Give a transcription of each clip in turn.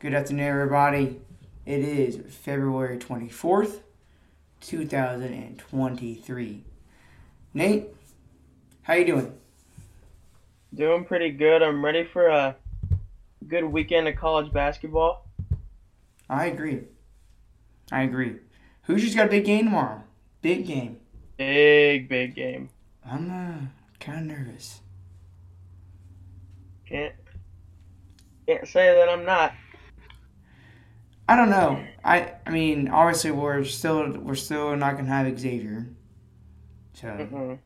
Good afternoon, everybody. It is February 24th, 2023. Nate, how you doing? Doing pretty good. I'm ready for a good weekend of college basketball. I agree. I agree. Hoosiers got a big game tomorrow. Big game. Big, big game. I'm uh, kind of nervous. Can't can't say that I'm not. I don't know. I I mean, obviously we're still we're still not gonna have Xavier. So, Mhm.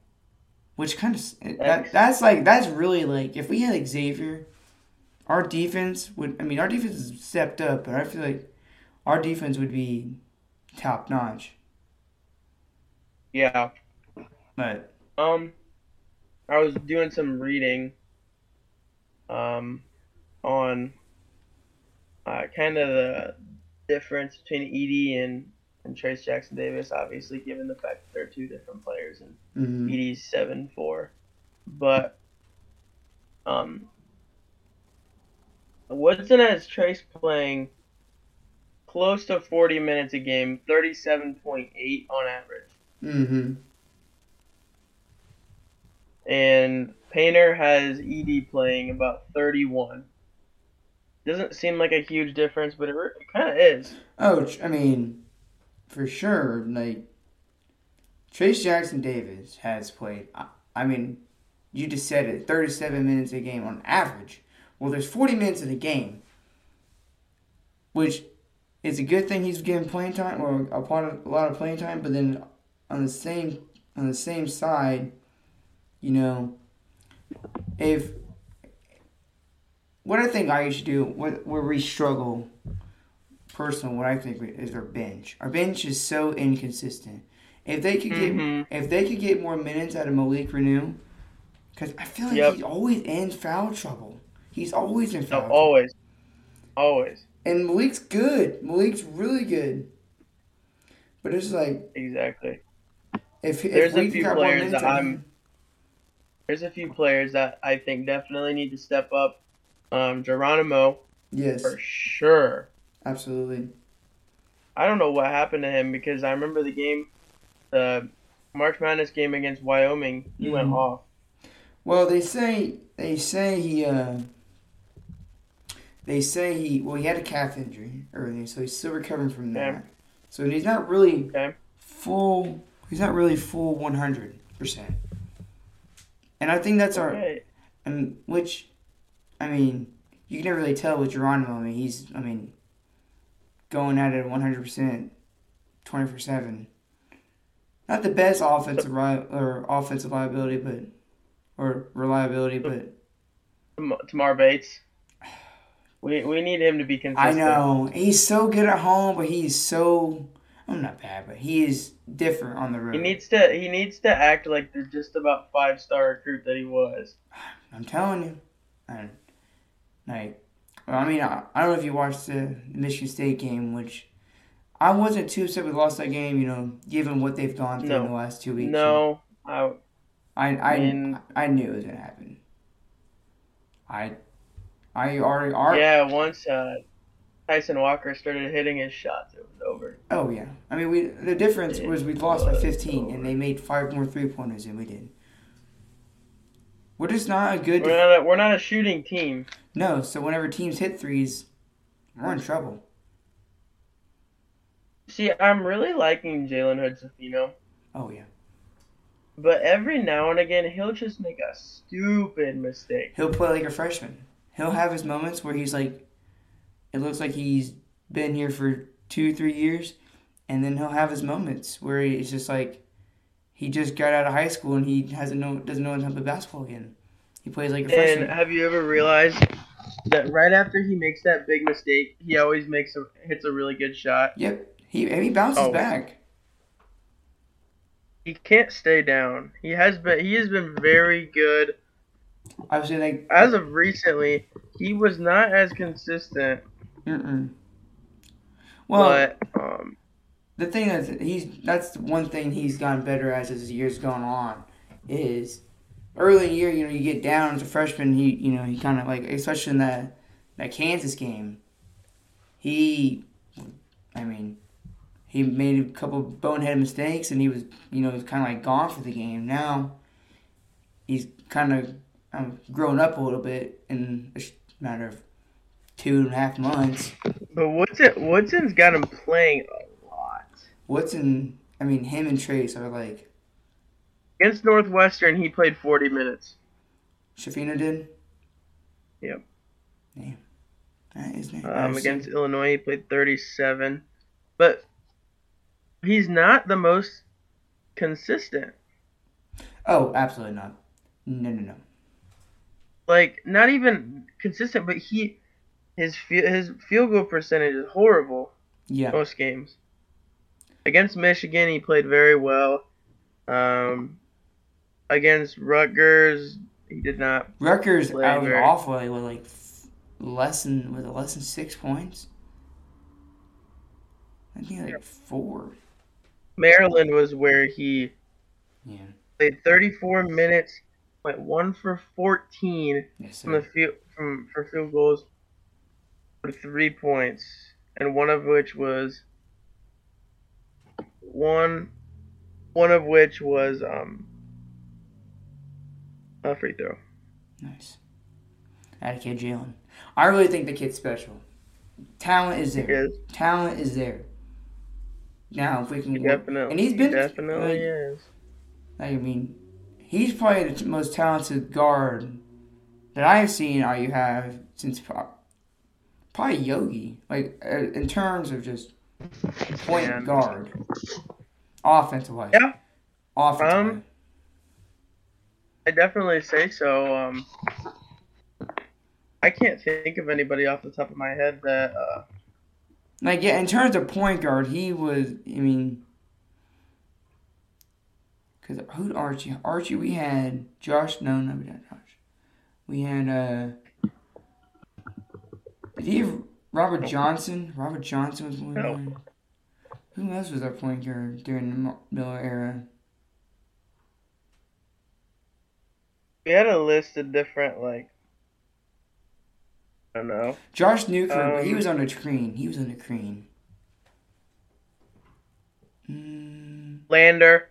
which kind of that, that's like that's really like if we had Xavier, our defense would. I mean, our defense is stepped up, but I feel like our defense would be top notch. Yeah. But Um, I was doing some reading. Um, on uh, kind of the difference between Edey and and Trayce Jackson Davis. Obviously, given the fact that they're two different players and mm, Edey's seven four, but um, Woodson has Trayce playing close to forty minutes a game, thirty seven point eight on average, mm-hmm. and Painter has Ed playing about thirty one. Doesn't seem like a huge difference, but it, it kind of is. Oh, I mean, for sure. Like Trayce Jackson Davis has played. I, I mean, you just said it. Thirty-seven minutes a game on average. Well, there's forty minutes in the game, which is a good thing. He's getting playing time or a part of a lot of playing time. But then on the same on the same side, you know, if what I think I should do, what where we struggle personal, what I think is our bench. Our bench is so inconsistent. If they could get Mhm. if they could get more minutes out of Malik Reneau, because I feel like Yep. he's always in foul trouble. He's always in No, foul trouble. always, always, And Malik's good. Malik's really good. But it's like exactly. if There's if a few players that I'm- him- There's a few players that I think definitely need to step up. Um, Geronimo yes, for sure. absolutely. I don't know what happened to him because I remember the game, the March Madness game against Wyoming. He went Mhm. off. Well, they say they say he uh they say he well he had a calf injury earlier, so he's still recovering from that. Okay. So he's not really Okay. full. He's not really full one hundred percent. And I think that's our and which, I mean, you can never really tell with Geronimo. I mean, he's I mean, going at it one hundred percent, twenty four seven. Not the best offensive ri- or offensive liability, but or reliability, but Tamar Bates. We we need him to be consistent. I know he's so good at home, but he's so I'm not bad, but he is different on the road. He needs to he needs to act like the just about five star recruit that he was. I'm telling you, like, I mean, I, I don't know if you watched the Michigan State game, which I wasn't too upset we lost that game. You know, given what they've gone through in the last two weeks. No, I I I, mean- I knew it was gonna happen. I I already Are, yeah. Once uh, Tyson Walker started hitting his shots, it was over. Oh yeah. I mean, we the difference was we lost by was 15, and they made five more three pointers than we did. We're just not a good. We're not a, we're not a shooting team. no, so whenever teams hit threes, we're in trouble. See, I'm really liking Jalen Hood-Schifino, Oh yeah. but every now and again he'll just make a stupid mistake. He'll play like a freshman. He'll have his moments where he's like, it looks like he's been here for two, three years, and then he'll have his moments where it's just like, he just got out of high school and he hasn't know doesn't know how to play basketball again. He plays like a freshman. And have you ever realized that right after he makes that big mistake, he always makes a hits a really good shot. yep, he and he bounces Oh. back. He can't stay down. He has been he has been very good. I was like, As of recently, he was not as consistent, mm-mm. Well, but um, the thing is, he's that's one thing he's gotten better as as the years gone on, is early in the year, you know, you get down as a freshman, he you know he kind of like especially in that that Kansas game, he, I mean, he made a couple bonehead mistakes and he was, you know, he was kind of like gone for the game. Now, he's kind of um, grown up a little bit in a matter of two and a half months. But Woodson, Woodson's got him playing. Woodson, I mean, him and Trayce are like. Against Northwestern, he played 40 minutes. Schifino did? Yep. Damn. That is um, against Illinois, he played 37. But he's not the most consistent. Oh, absolutely not. No, no, no. Like, not even consistent, but he his his field goal percentage is horrible. Yeah. Most games. Against Michigan, he played very well. Um, against Rutgers, he did not. Rutgers out very... awful with like less than with less than six points. I think like four. Maryland was where he yeah. played 34 minutes, went one for 14 yes, from the field from for field goals, for three points, and one of which was one, one of which was um a free throw. Nice. Out kid Jalen. I really think the kid's special. Talent is there. Is. Talent is there. Now, if we can, he definitely, and he's been he definitely like, is. I mean, he's probably the most talented guard that I've seen. All you have since probably Yogi, like uh, in terms of just point guard, offensive. Yeah. Offensive. Um, I definitely say so. Um, I can't think of anybody off the top of my head that. Uh, like yeah, in terms of point guard, he was. I mean, because who Archie? Archie, we had Josh. No, no, we didn't Josh. We had uh did he Robert Johnson? Robert Johnson was one. No. Who else was our point guard during the Miller era? We had a list of different like. I don't know. Josh Newkirk, um, he was on the screen. He was on the screen. Mm. Lander.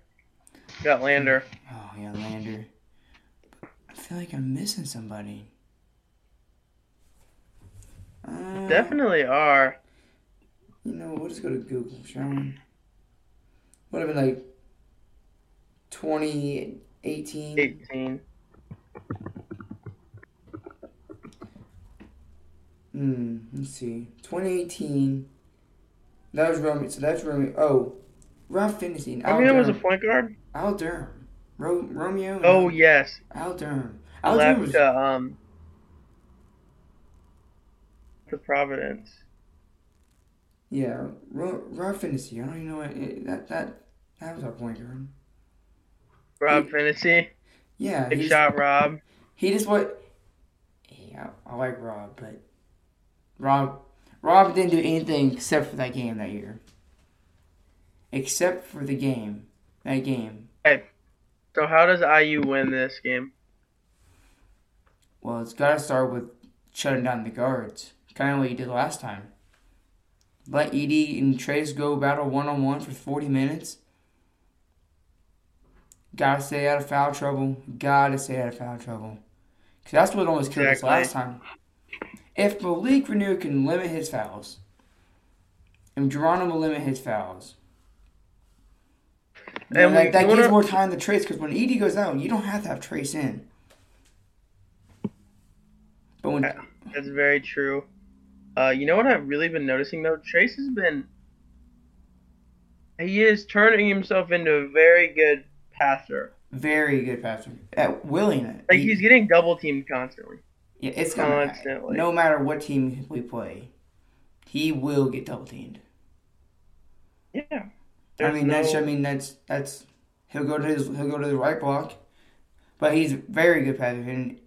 Got Lander. Oh yeah, Lander. I feel like I'm missing somebody. Uh, Definitely are. You know, we'll just go to Google, shall we? Would have been like 2018. 18. Hmm, let's see. 2018. That was Romeo. So that's Romeo. Oh, Ralph Phinisee. Romeo was a point guard? Al Durham. Ro- Romeo. Oh, yes. Al Durham. Al Durham was. Uh, um, to Providence. Yeah, Rob Phinisee. I don't even know what it, that that that was our point guard. Rob Phinisee. Yeah, big shot, Rob. He just what? Yeah, I like Rob, but Rob Rob didn't do anything except for that game that year. Except for the game, that game. Hey, so how does IU win this game? Well, it's got to start with shutting down the guards kind of what you did last time. Let Edey and Trayce go battle one on one for 40 minutes. Gotta stay out of foul trouble. Gotta stay out of foul trouble. Because that's what almost killed exactly. us last time. If Malik Reneau can limit his fouls, and Geronimo will limit his fouls, and that, that gives more time to Trayce. Because when Edey goes out, you don't have to have Trayce in. But when that's very true. Uh, you know what I've really been noticing though? Trayce has been. He is turning himself into a very good passer. Very good passer. At willing it. Like he, he's getting double teamed constantly. Yeah, it's constantly. No matter what team we play, he will get double teamed. Yeah. I mean no... that's I mean that's that's he'll go to his he'll go to the right block, but he's very good passer. And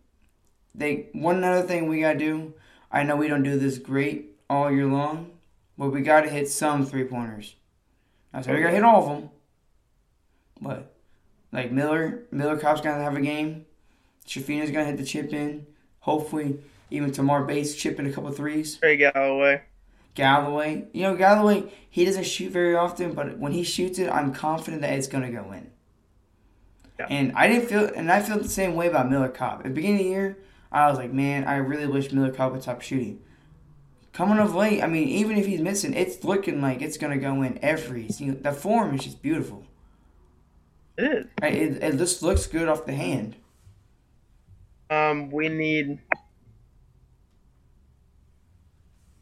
they one other thing we gotta do I know we don't do this great all year long, but we got to hit some three pointers. I said we got to hit all of them, but like Miller, Miller Kopp's gonna have a game. Schifino's gonna hit the chip in. Hopefully, even Tamar Bates chipping a couple threes. Trey Galloway. Galloway. You know, Galloway, he doesn't shoot very often, but when he shoots it, I'm confident that it's going to go in. Yeah. And I didn't feel, and I feel the same way about Miller Kopp. At the beginning of the year, I was like, man, I really wish Miller Kopp would stop shooting. Coming of late, I mean, even if he's missing, it's looking like it's going to go in every single. The form is just beautiful. It is. Right, It, it just looks good off the hand. Um, we need,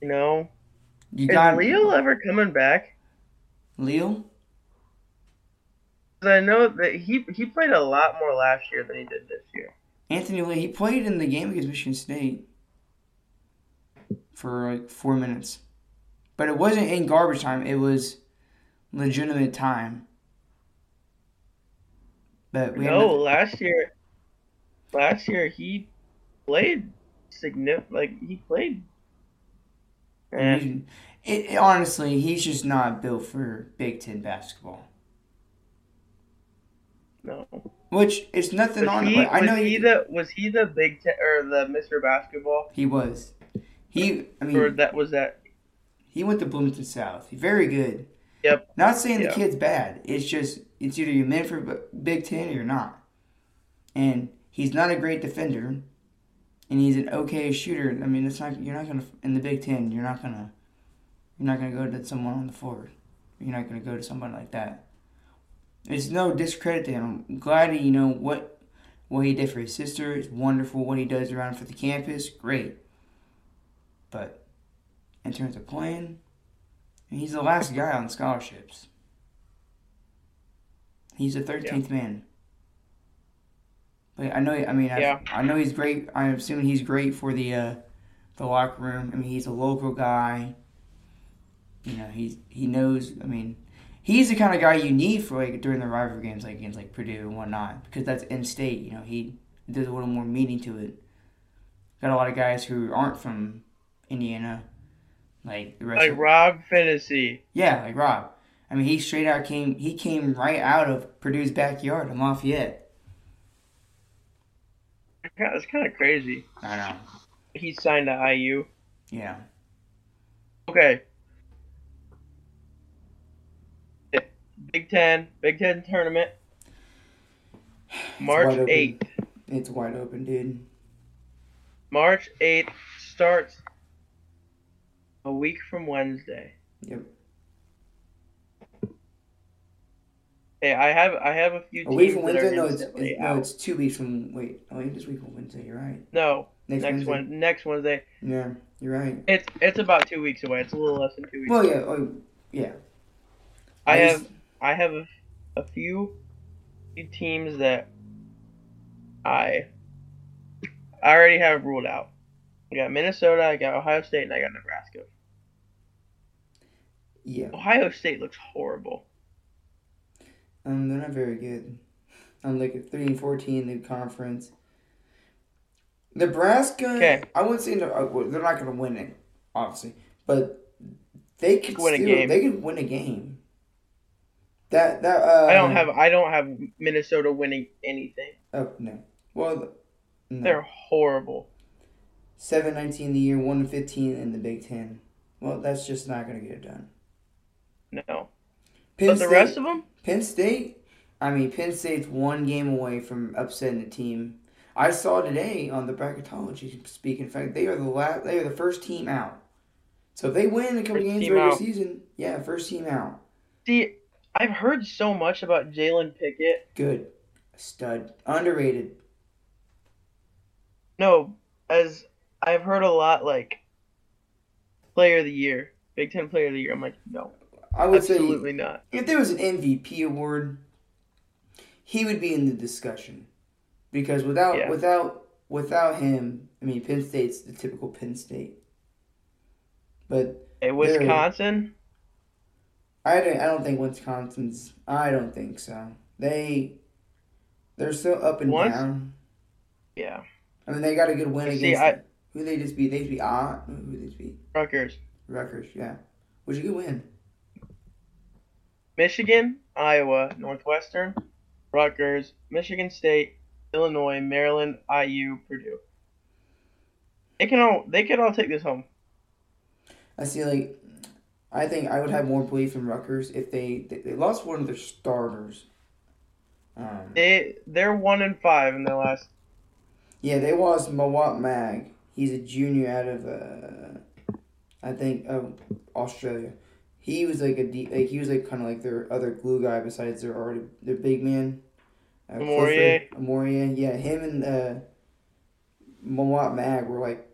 you know, You is got Leal ever coming back? Leal? I know that he he played a lot more last year than he did this year. Anthony Leal, he played in the game against Michigan State for like four minutes. But it wasn't in garbage time, it was legitimate time. But we No, last year, last year he played significant. Like he played. Eh, it, it, honestly, he's just not built for Big Ten basketball. no. Which is nothing Was on he, it. I know he he, the was he the Big Ten or the Mr. Basketball he was. He, I mean, or that was that? He went to Bloomington South. Very good. Yep. Not saying Yeah. the kid's bad. It's just it's either you're meant for Big Ten or you're not. And he's not a great defender, and he's an okay shooter. I mean, it's not you're not gonna in the Big Ten. You're not gonna you're not gonna go to someone on the floor. You're not gonna go to someone like that. It's no discredit to him. I'm glad he, you know what what he did for his sister. It's wonderful what he does around for the campus. Great. But in terms of playing, he's the last guy on scholarships. He's the thirteenth man. But I know. I mean, I, Yeah. I know he's great. I'm assuming he's great for the uh, the locker room. I mean, he's a local guy. You know, he's he knows. I mean, he's the kind of guy you need for like during the rivalry games, like against like Purdue and whatnot, because that's in state. You know, he there's a little more meaning to it. Got a lot of guys who aren't from Indiana, like the rest. Like of, Rob Phinisee. yeah, like Rob. I mean, he straight out came. He came right out of Purdue's backyard in Lafayette. It's kind of crazy. I know. He signed to IU. Yeah. Okay. Big Ten, Big Ten tournament, March wide eighth. It's wide open, dude. March eighth starts a week from Wednesday. Yep. Hey, I have I have a few A week from Wednesday? No, it's, it's no, it's two weeks from. Wait, oh, it is week from Wednesday. You're right. No, Next, next Wednesday. one, next Wednesday. Yeah, you're right. It's it's about two weeks away. It's a little less than two weeks. Well, yeah, oh, yeah. I just- have I have a, a few teams that I I already have ruled out. I got Minnesota, I got Ohio State, and I got Nebraska. Yeah. Ohio State looks horrible. Um, they're not very good. I'm like at three and fourteen in the conference. Nebraska. Okay. I wouldn't say they're, uh, not going to win it, obviously, but they could Win a game. They could win a game. That that uh, I don't have I don't have Minnesota winning anything. Oh no. Well, no. They're horrible. seven nineteen the year, 1-15 in the Big Ten. Well, that's just not going to get it done. No. Penn But the State, rest of them, Penn State. I mean, Penn State's one game away from upsetting the team. I saw today on the bracketology speak. In fact, they are the last. They are the first team out. So if they win a couple First games regular out. season, yeah, first team out. see, I've heard so much about Jalen Pickett. Good, stud, underrated. No, as I've heard a lot like player of the year, Big Ten player of the year. I'm like, no, I would absolutely not. if there was an MVP award, he would be in the discussion because without Yeah. without without him, I mean, Penn State's the typical Penn State. But Hey, Wisconsin, I don't, I don't think Wisconsin's. I don't think so. They they're so up and Once- down. yeah, I mean, they got a good win See, against I- who they just beat. They just beat Ah, who they just beat Rutgers, Rutgers. Yeah, which a good win. Michigan, Iowa, Northwestern, Rutgers, Michigan State, Illinois, Maryland, IU, Purdue. They can all they could all take this home. I see like I think I would have more belief in Rutgers if they they, they lost one of their starters. Um, They they're one and five in their last. yeah, they lost Mawot Mag. He's a junior out of uh, I think of Australia. He was like a de- like he was like kind of like their other glue guy besides their already their big man. Uh. Clifford yeah, him and uh, Mawot Mag were like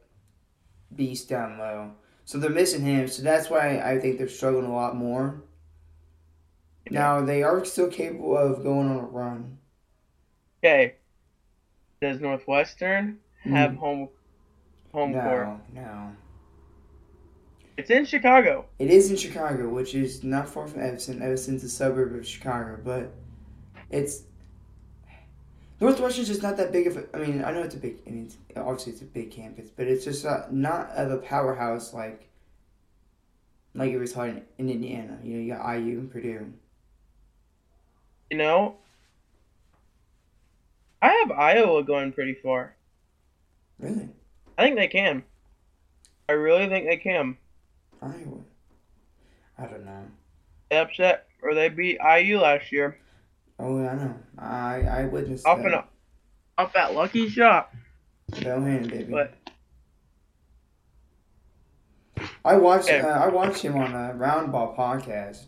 beast down low. So they're missing him. So that's why I think they're struggling a lot more. Now they are still capable of going on a run. Okay. Does Northwestern hmm. have home home court? no, no. It's in Chicago. It is in Chicago, which is not far from Evanston. Evanston's a suburb of Chicago, but it's Northwestern's just not that big of a. I mean, I know it's a big. I mean, it's, obviously it's a big campus, but it's just not, not of a powerhouse like like it was hard in, in Indiana. You know, you got IU and Purdue. You know, I have Iowa going pretty far. Really, I think they can. I really think they can. Iowa. I don't know. They upset or they beat IU last year. Oh, yeah, I know. I I witnessed Up that. and up, up that lucky shot. Go ahead, baby. But I watched. Uh, I watched him on a Roundball podcast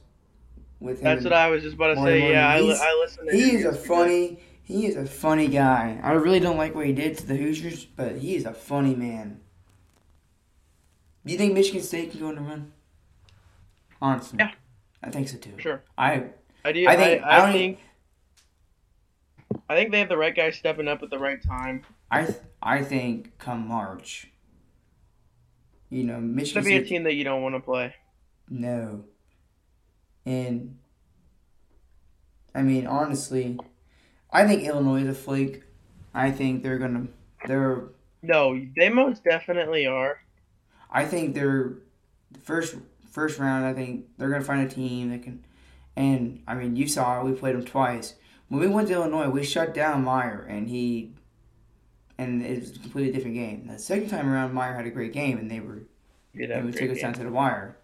with him. that's what I was just about to Morning, say. Yeah, I, morning. li- He's- I listened. To He him is a funny. He is a funny guy. I really don't like what he did to the Hoosiers, but he is a funny man. Do you think Michigan State can go on the run? Honestly, Yeah. I think so too. Sure. I I do. I I think- think. I I, don't think. I think they have the right guy stepping up at the right time. I th- I think come March, you know, It's Michigan gonna be a team that you don't want to play. No. And I mean, honestly, I think Illinois is a flake. I think they're gonna. They're No, they most definitely are. I think they're first first round. I think they're gonna find a team that can. And I mean, you saw we played them twice. When we went to Illinois, we shut down Mayer, and he, and it was a completely different game. The second time around, Mayer had a great game, and they were they have would take us down to the wire.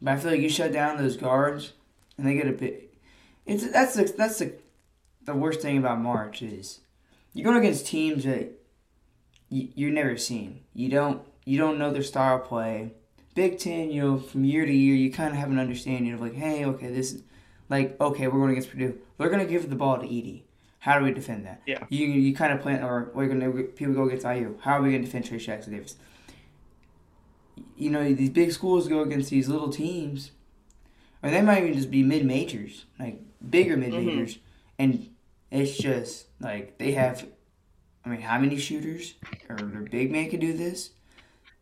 But I feel like you shut down those guards, and they get a bit. It's that's the that's the the worst thing about March is you're going against teams that you, you've never seen. You don't you don't know their style of play. Big Ten, you know, from year to year, you kind of have an understanding of like, hey, okay, this is like okay, we're going against Purdue. They're going to give the ball to Edey. How do we defend that? Yeah. You you kind of plan, or we're going to people go against IU. How are we going to defend Trey Jackson Davis? You know, these big schools go against these little teams, or they might even just be mid majors, like bigger mm-hmm. mid majors, and it's just like they have. I mean, how many shooters or their big man can do this?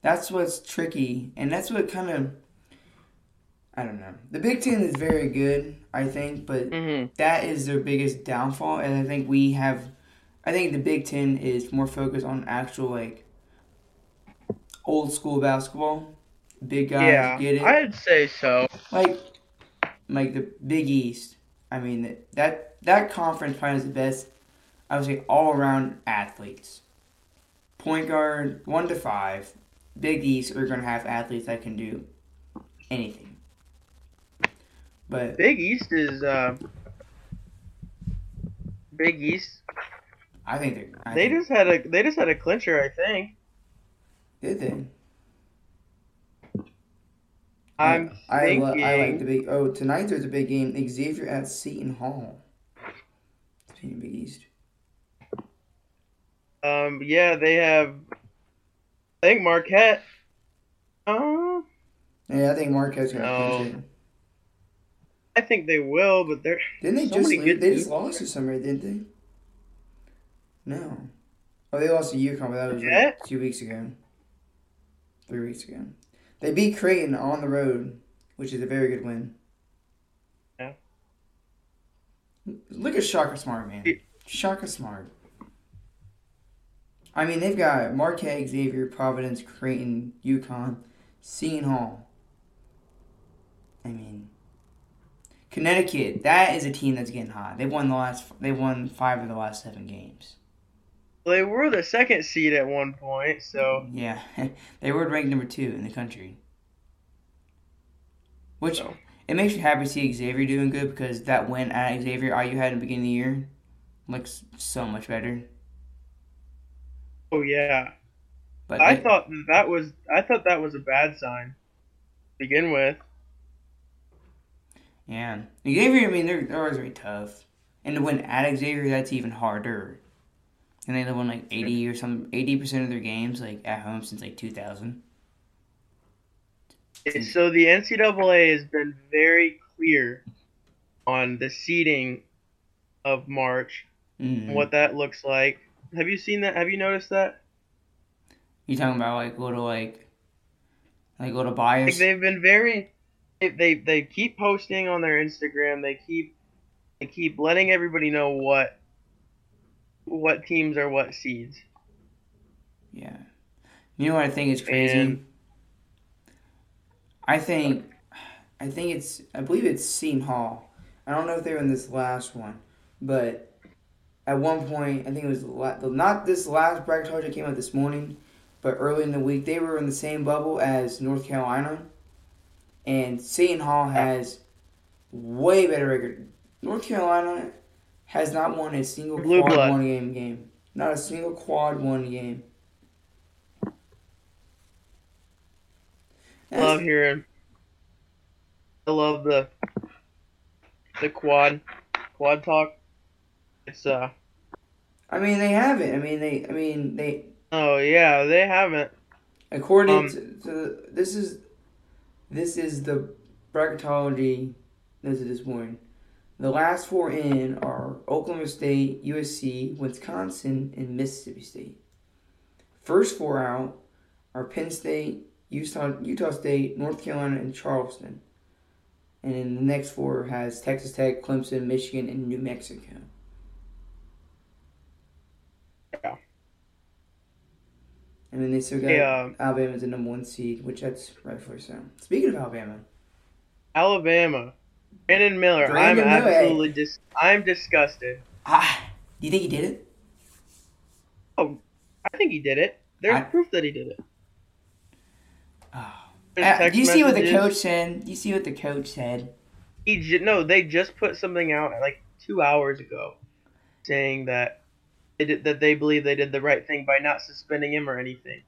That's what's tricky, and that's what kind of. I don't know. The Big Ten is very good, I think, but Mm-hmm. that is their biggest downfall, and I think we have. I think the Big Ten is more focused on actual like old school basketball. Big guys Yeah, get it I'd say so. like like the Big East. I mean that that, that conference probably is the best. I would say all around athletes. Point guard one to five. Big East are gonna have athletes that can do anything. But Big East is uh, Big East. I think they're. I They think, just had a they just had a clincher, I think. did they? I'm I, thinking. lo- I like the big. Oh, tonight there's a big game. Xavier at Seton Hall. Big East. um, yeah, they have. I think Marquette. Uh, Yeah, I think Marquette's gonna No. finish it. I think they will, but they're Didn't they So just many lose? good They just lost to somebody, didn't they? No. Oh, they lost to UConn, but that was Yeah. like two weeks ago. Three weeks ago. They beat Creighton on the road, which is a very good win. Yeah. Look at Shaka Smart, man. Shaka Smart. I mean, they've got Marquette, Xavier, Providence, Creighton, UConn, Seton Hall. I mean, Connecticut. That is a team that's getting hot. They won the last. They won five of the last seven games. they were the second seed at one point. So Yeah, they were ranked number two in the country. Which So. it makes you happy to see Xavier doing good because that win at Xavier IU had in the beginning of the year looks so much better. Oh yeah, But I they- thought that was I thought that was a bad sign. To begin with, yeah, Xavier. I mean, they're they're always very tough, and to win at Xavier, that's even harder. And they've won like eighty or some eighty percent of their games like at home since like two thousand. so the NCAA has been very clear on the seeding of March, Mm-hmm. what that looks like. Have you seen that? Have you noticed that? You talking about like little like like little Like bias? they've been very they, they they keep posting on their Instagram. They keep they keep letting everybody know what what teams are what seeds. Yeah. You know what I think is crazy? And- I think I think it's I believe it's Seton Hall. I don't know if they were in this last one, but at one point I think it was la- not this last bracket that came out this morning, but early in the week they were in the same bubble as North Carolina, and Seton Hall has way better record. North Carolina has not won a single Blue quad blood. one game game. Not a single quad one game. I love hearing. I love the the quad quad talk. It's uh I mean, they haven't. I mean, they. I mean, they. oh yeah, they haven't. According Um, to, to this is, this is the bracketology. This is this morning. The last four in are Oklahoma State, USC, Wisconsin, and Mississippi State. First four out are Penn State, Utah, Utah State, North Carolina, and Charleston. And then the next four has Texas Tech, Clemson, Michigan, and New Mexico. Yeah. And then they still got uh, Alabama's the number one seed, which that's rightfully so. Speaking of Alabama, Alabama. Brandon Miller. Brandon I'm Miller. absolutely dis- I'm disgusted. ah, do you think he did it? Oh, I think he did it. There's I- proof that he did it. Oh. Uh, do you see what the coach said? Do you see what the coach said? He j- no, they just put something out like two hours ago, saying that they did, that they believe they did the right thing by not suspending him or anything.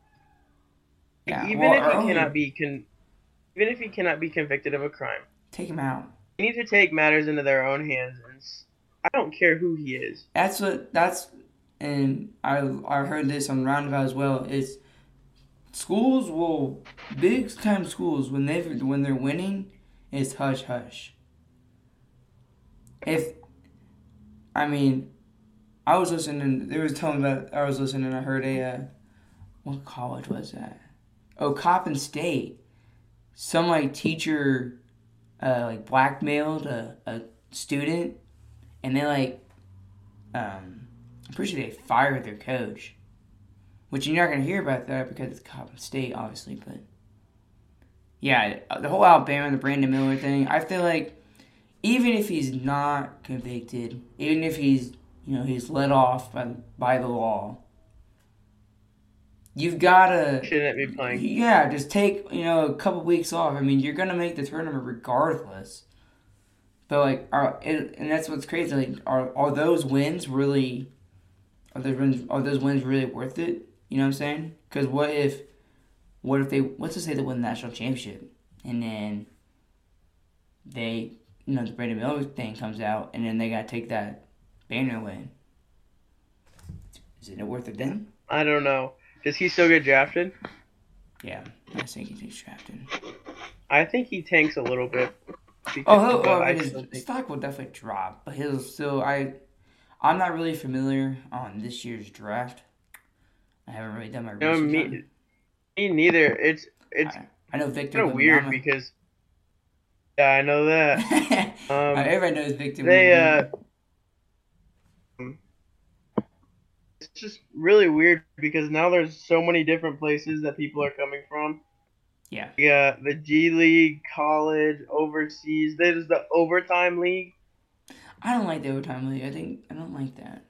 Yeah, even well, if he cannot be con, even if he cannot be convicted of a crime, Take him out. they need to take matters into their own hands. And s- I don't care who he is. That's what that's and I I heard this on Roundabout as well. Is schools will big time schools when they when they're winning is hush hush. If I mean, I was listening. They was telling me about. I was listening. I heard a uh, what college was that? Oh, Coppin State. Some like teacher, uh, like blackmailed a, a student, and they like um, I'm pretty sure they fired their coach. Which you're not gonna hear about that because it's Coppin State, obviously. But yeah, the whole Alabama, the Brandon Miller thing. I feel like even if he's not convicted, even if he's you know he's let off by by the law, you've gotta Shouldn't be playing. yeah, just take you know a couple weeks off. I mean, you're gonna make the tournament regardless. But like, are and and that's what's crazy. Like, are are those wins really? Are those wins? Are those wins really worth it? You know what I'm saying? Because what if, what if they? Let's just say they win the national championship, and then they, you know, the Brandon Miller thing comes out, and then they gotta take that banner away. Isn't it worth it then? I don't know. Does he still get drafted? Yeah, I think he takes drafted. I think he tanks a little bit. Oh, But his think- stock will definitely drop, but he'll still. I, I'm not really familiar on this year's draft. I haven't really done my No, research. on me, me neither. It's it's I, I know Victor. kind of weird Wembanyama. because yeah, I know that. Um, everybody knows Victor. they Wembanyama. uh, it's just really weird because now there's so many different places that people are coming from. yeah, Yeah, the G League, college, overseas. There's the overtime league. I don't like the overtime league. I think I don't like that.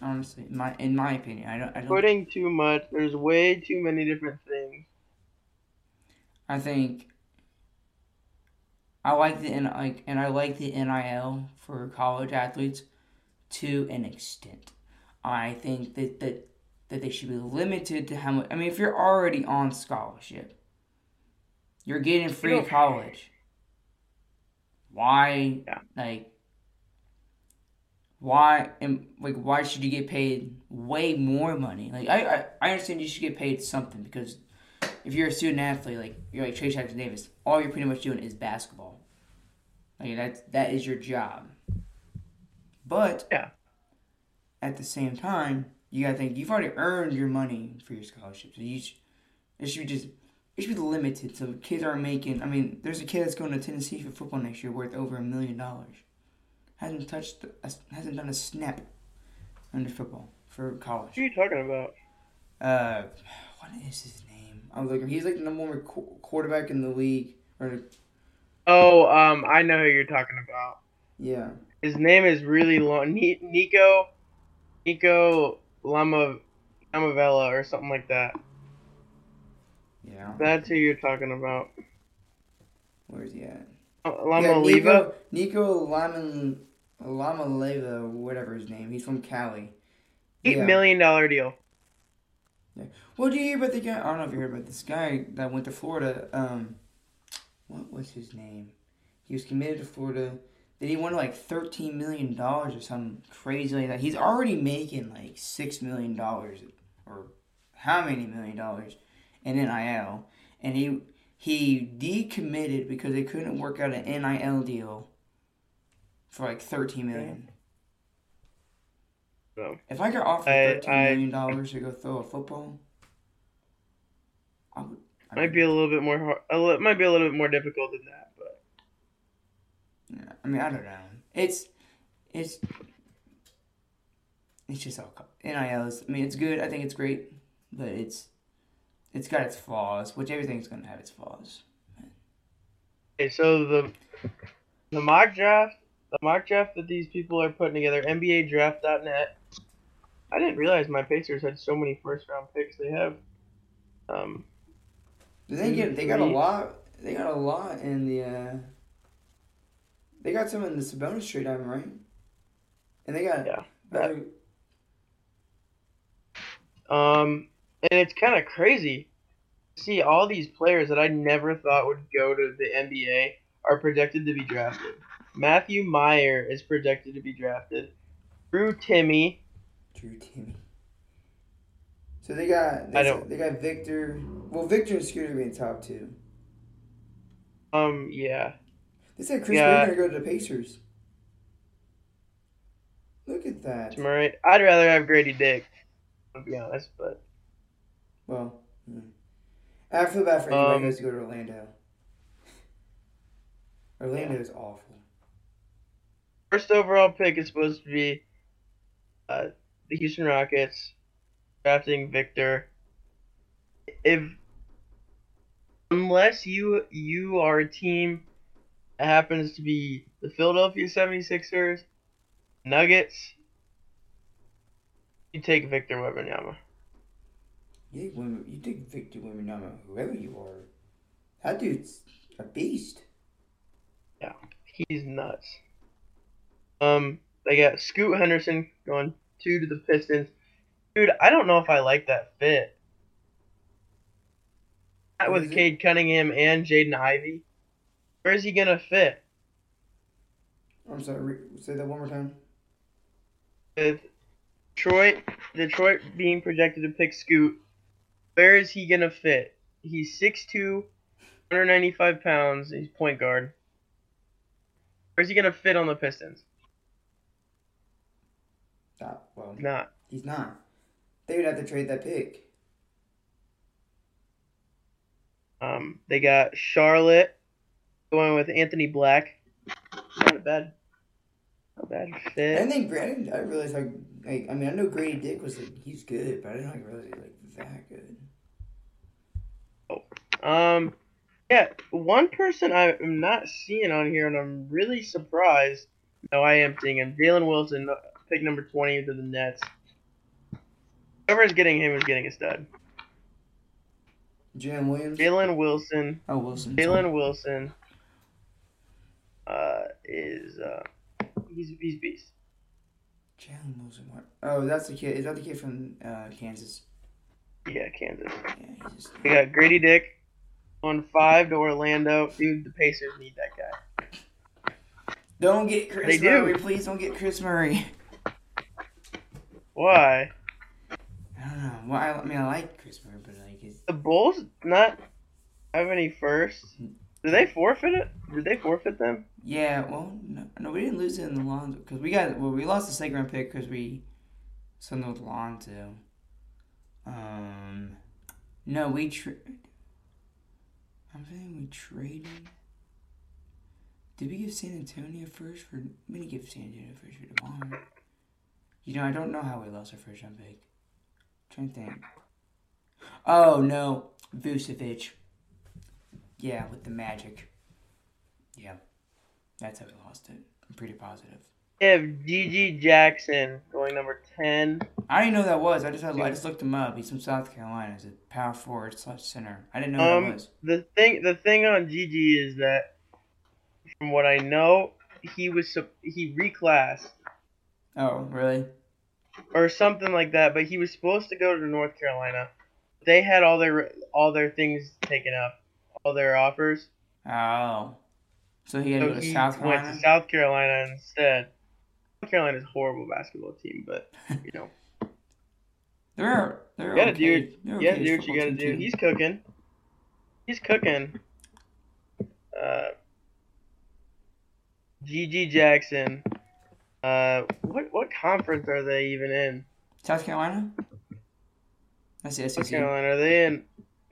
Honestly, in my in my opinion, I don't. I don't. Putting too much. There's way too many different things. I think. I like the N- like, and I like the NIL for college athletes to an extent. I think that that that they should be limited to how much. I mean, if you're already on scholarship, you're getting free college. Why, Yeah. like, why and like why should you get paid way more money? Like, I, I I understand you should get paid something because if you're a student athlete, like you're like Trey Jackson Davis, all you're pretty much doing is basketball. Like that's that is your job. But Yeah. At the same time, you gotta think you've already earned your money for your scholarship. So you should, it should be just it should be limited so kids aren't making. I mean, there's a kid that's going to Tennessee for football next year worth over a million dollars. Hasn't touched, a, hasn't done a snap under football for college. What are you talking about? Uh, what is his name? I was looking. He's like the number one qu- quarterback in the league. Or Oh, um, I know who you're talking about. yeah, His name is really long. Nico, Nico Lama, Lamavella or something like that. yeah. That's who you're talking about. Where's he at? Lama yeah, Leva. Nico, Nico Laman, Lamaleva, whatever his name. He's from Cali. Eight Yeah. million dollar deal. Yeah. Well, do you hear about the guy? I don't know if you heard about this guy that went to Florida. Um, what was his name? He was committed to Florida. Then he won like thirteen million dollars or something crazy like that. He's already making like six million dollars, or how many million dollars in NIL, and he he decommitted because they couldn't work out an NIL deal for like thirteen million. So, If I offered I- thirteen I- million dollars to go throw a football, I would. I might would- be a little bit more. Hard, a li- might be a little bit more difficult than that, I mean, I don't know. It's it's it's just all NIL is. I mean, it's good. I think it's great, but it's it's got its flaws, which everything's gonna have its flaws. okay. So the the mock draft, the mock draft that these people are putting together, NBADraft.net. I didn't realize my Pacers had so many first round picks. They have, um, Do they get? They got a lot. They got a lot in the. uh They got some in the Sabonis trade, I'm right. And they got Yeah. better- Um, and it's kind of crazy to see all these players that I never thought would go to the NBA are projected to be drafted. Matthew Mayer is projected to be drafted. Drew Timme, Drew Timme. So they got I they, don't- they got Victor. Well, Victor and Scooter being top two. um, yeah, They said Kris Yeah. We're gonna go to the Pacers. Look at that. Murray. I'd rather have Grady Dick, to be honest, but Well, hmm. I feel bad for anybody Um, who has to go to Orlando. Orlando is awful. first overall pick is supposed to be uh, the Houston Rockets drafting Victor. If unless you you are a team that happens to be the Philadelphia 76ers, Nuggets, you take Victor Wembanyama. You take, you take Victor Wembanyama, whoever you are. That dude's a beast. Yeah, he's nuts. Um, they got Scoot Henderson going two to the Pistons. Dude, I don't know if I like that fit. That with? Cade Cunningham and Jaden Ivey. Where is he gonna fit? I'm sorry. Re- say that one more time. With Detroit, Detroit being projected to pick Scoot, where is he gonna fit? He's 6'2", 195 pounds. He's point guard. Where's he gonna fit on the Pistons? Ah, well, He's not. he's not. They would have to trade that pick. Um, they got Charlotte going with Anthony Black. Not a bad, not bad I fit. didn't think Grady. I realized like, like I mean I know Grady Dick was like, he's good, but I didn't like realize he was like that good. Oh, Um, yeah, one person I'm not seeing on here, and I'm really surprised. No, I am seeing him. Jalen Wilson, uh, pick number twenty to the Nets. Whoever's getting him is getting a stud. Jalen Williams. Jalen Wilson, Oh Wilson. Jalen Wilson. Uh, is uh, he's he's beast. Jalen Moselman. Oh, that's the kid. Is that the kid from uh, Kansas? Yeah, Kansas. Yeah, he's just. We got Grady Dick on five to Orlando. Dude, the Pacers need that guy. Don't get Chris They do. Murray, please. Don't get Kris Murray. Why? I don't know. Well, I, I mean, I like Kris Murray, but like, it's, The Bulls not have any first. Did they forfeit it? Did they forfeit them? yeah. Well, no, no, we didn't lose it in the Lonzo because we got well, we lost the second round pick because we something with Lonzo. Um, no, we tra- I'm saying we traded. Did we give San Antonio first for? We didn't give San Antonio first for Demar. You know, I don't know how we lost our first round pick. trying to think. Oh no, Vucevic. Yeah, with the Magic. Yeah, that's how we lost it. I'm pretty positive. They have GG Jackson going number ten. I didn't know who that was. I just had, I just looked him up. He's from South Carolina. He's a power forward slash center. I didn't know who Um, that was. The thing, the thing on GG is that, from what I know, he was he reclassed Oh, really? or something like that. But he was supposed to go to North Carolina. They had all their all their things taken up, all their offers. Oh, so he had to So go to he South went to South Carolina instead. South Carolina's a horrible basketball team, but you know, They're they're you gotta okay. do They're yeah, okay do what you gotta do. too. He's cooking. He's cooking. Uh, GG Jackson. Uh, what what conference are they even in? South Carolina. That's the South SEC. Carolina. Are they in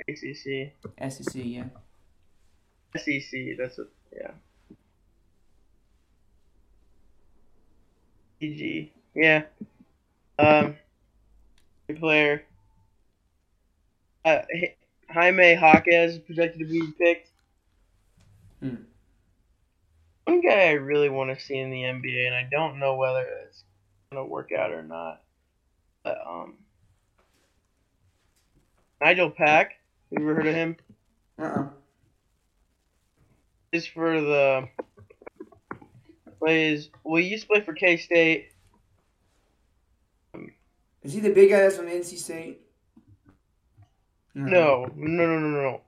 ACC? SEC, yeah. SEC. That's what. Yeah. GG. Yeah. Um. Player. Uh, Jaime Jaquez is projected to be picked. Hmm. One guy I really want to see in the NBA, and I don't know whether it's gonna work out or not. But um, Nigel Pack. You ever heard of him? Uh-uh. Is for the plays. Well, he used to play for K State. Is he the big guy that's from NC State? No, no, no, no, no.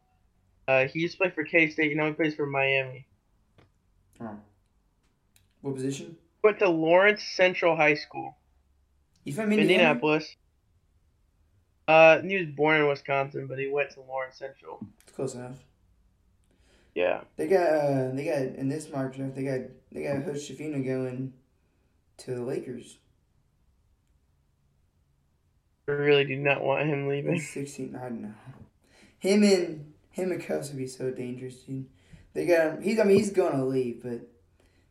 Uh, he used to play for K State. You know, he plays for Miami. Oh. What position? Went to Lawrence Central High School, He's from Indiana. Indianapolis. Uh, he was born in Wisconsin, but he went to Lawrence Central. It's close enough. Yeah. They got uh, they got in this March draft. They got they got Hood Schifino going to the Lakers. I really do not want him leaving. Sixteen. I don't know. Him and him and Cuffs would be so dangerous, dude. They got him. He's I mean he's going to leave, but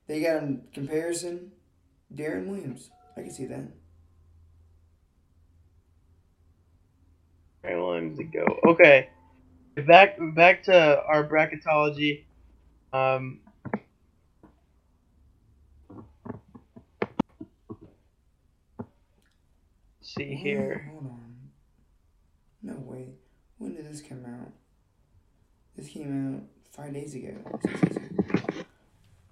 they got him comparison. Darren Williams. I can see that. Aaron Williams to go. Okay. Back back to our bracketology. Um, see here. Hold on. No way. When did this come out? This came out five days ago. six days ago.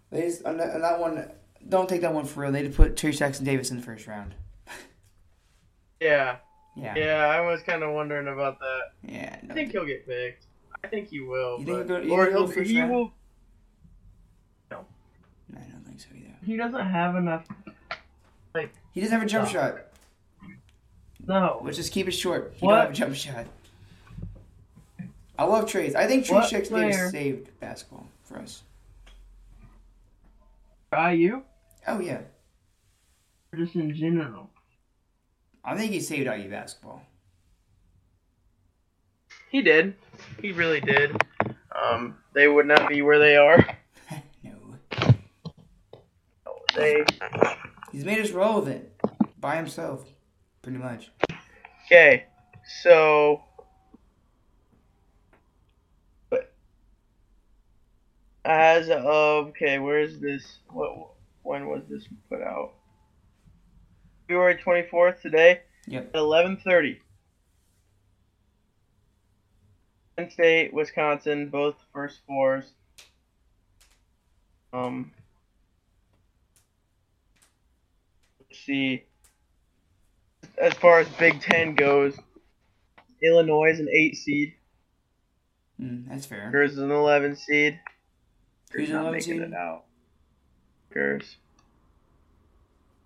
They just on that, on that one. Don't take that one for real. They just put Trayce Jackson Davis in the first round. Yeah, Yeah. yeah. I was kind of wondering about that. Yeah. I no. think he'll get picked. I think he will. You think but- he'll go- you or think he'll he'll- first he round? will. No, I don't think so either. He doesn't have enough. Like he doesn't have a jump No. shot. No. Let's just keep it short. He What? don't have a jump shot. I love Trayce. I think Trayce What Jackson saved basketball for us. IU? Oh yeah, just in general? I think he saved IU basketball. He did. He really did. Um, they would not be where they are. no, They he's made us relevant by himself, pretty much. okay. So, but as of okay, where is this? What? When was this put out? February twenty fourth today. Yep. At eleven thirty. Penn State, Wisconsin, both first fours. Um, let's see. As far as Big Ten goes, Illinois is an eight seed. Mm, that's fair. Rutgers is an eleven seed. Who's not making seed? it out. Rutgers.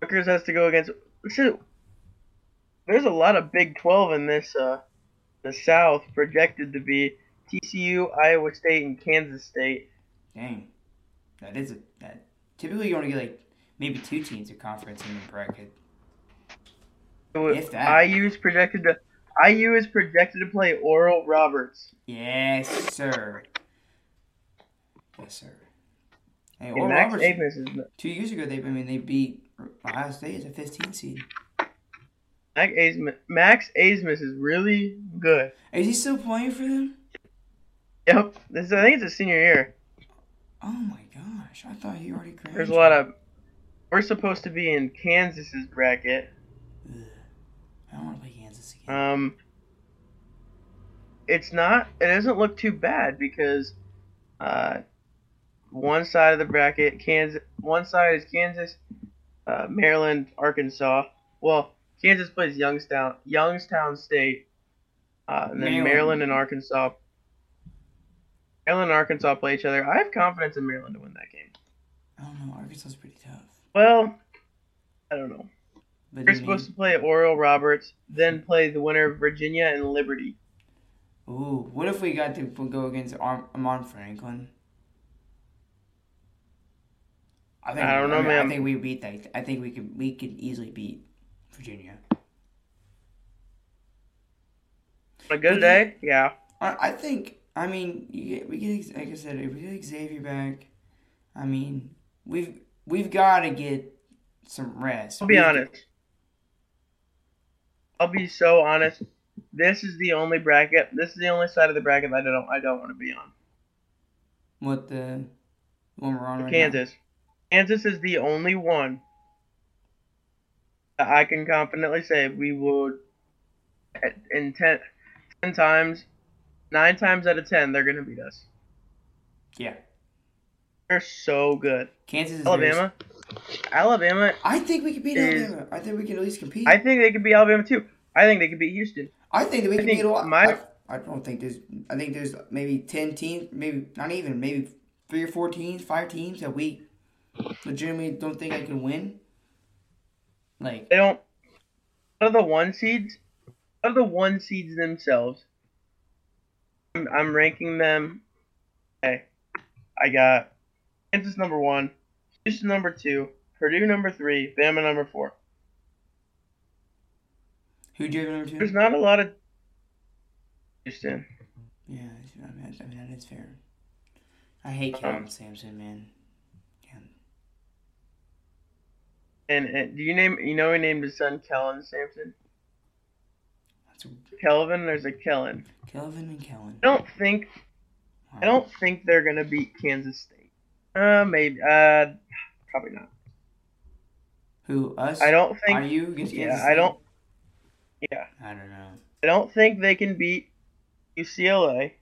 Rutgers has to go against. Shoot, there's a lot of Big Twelve in this. Uh, the South projected to be TCU, Iowa State, and Kansas State. Dang, that is a that. Typically, you only get like maybe two teams a conference in the bracket. If that. IU is projected to. IU is projected to play Oral Roberts. Yes, sir. Yes, sir. Hey, Oral Max Roberts, is two years ago, they I mean they beat Ohio State as a 15 seed. Max Abmas, Max Abmas is really good. Is he still playing for them? Yep, this I think it's a senior year. Oh my gosh, I thought he already graduated. There's a lot of. We're supposed to be in Kansas's bracket. Ugh. I don't want to play Kansas again. Um, it's not. It doesn't look too bad because, uh, one side of the bracket, Kansas. One side is Kansas, uh, Maryland, Arkansas. Well, Kansas plays Youngstown, Youngstown State, uh, and then Maryland. Maryland and Arkansas. Maryland and Arkansas play each other. I have confidence in Maryland to win that game. I don't know. Arkansas's pretty tough. Well, I don't know. But They're I mean- supposed to play Oral Roberts, then play the winner of Virginia and Liberty. Ooh, what if we got to go against Ar- Armaan Franklin? I think I don't know, mean, man. I think we beat that. I think we could we could easily beat Virginia. A good day, yeah. I, I think. I mean, you get, we get like I said, if we get Xavier back, I mean, we've we've got to get some rest. I'll be We've- honest. I'll be so honest. This is the only bracket. This is the only side of the bracket that I don't. I don't want to be on. What the one we're on right now. Kansas. Is the only one that I can confidently say we would. In ten, 10 times, nine times out of ten, they're gonna beat us. Yeah, They're so good. Kansas is Alabama. Alabama. I think we could beat is- Alabama. I think we can at least compete. I think they could beat Alabama too. I think they could beat Houston. I think that we I can beat a lot. my- I, I don't think there's. I think there's maybe ten teams, maybe not even, maybe three or four teams, five teams that we legitimately don't think I can win. Like, They don't. Out of the one seeds, out of the one seeds themselves, I'm, I'm ranking them. Okay, I got Kansas number one, Houston number two, Purdue number three, Bama number four. who do you have number two? There's not a lot of Houston. Yeah, I mean, I mean that is fair. I hate Um, Kelvin Sampson, man. Yeah. And, and do you name? You know, he named his son Kellen Sampson. That's a, Kelvin. There's a Kellen. Kelvin and Kellen. I don't think Wow. I don't think they're gonna beat Kansas State. Uh, maybe. Uh, probably not. Who us? I don't think. Are you against Yeah, Kansas I don't. Yeah, I don't know. I don't think they can beat UCLA.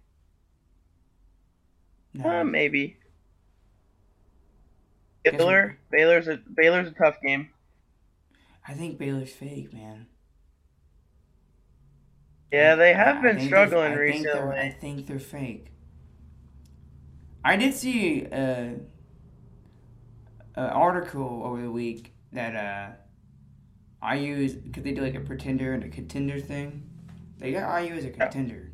No. Uh, maybe. Baylor. Baylor's a Baylor's a tough game. I think Baylor's fake, man. Yeah, they have been struggling I think they're- I think they're fake. I did see uh, an article over the week that uh, IU is because they do like a pretender and a contender thing. They got IU as a contender,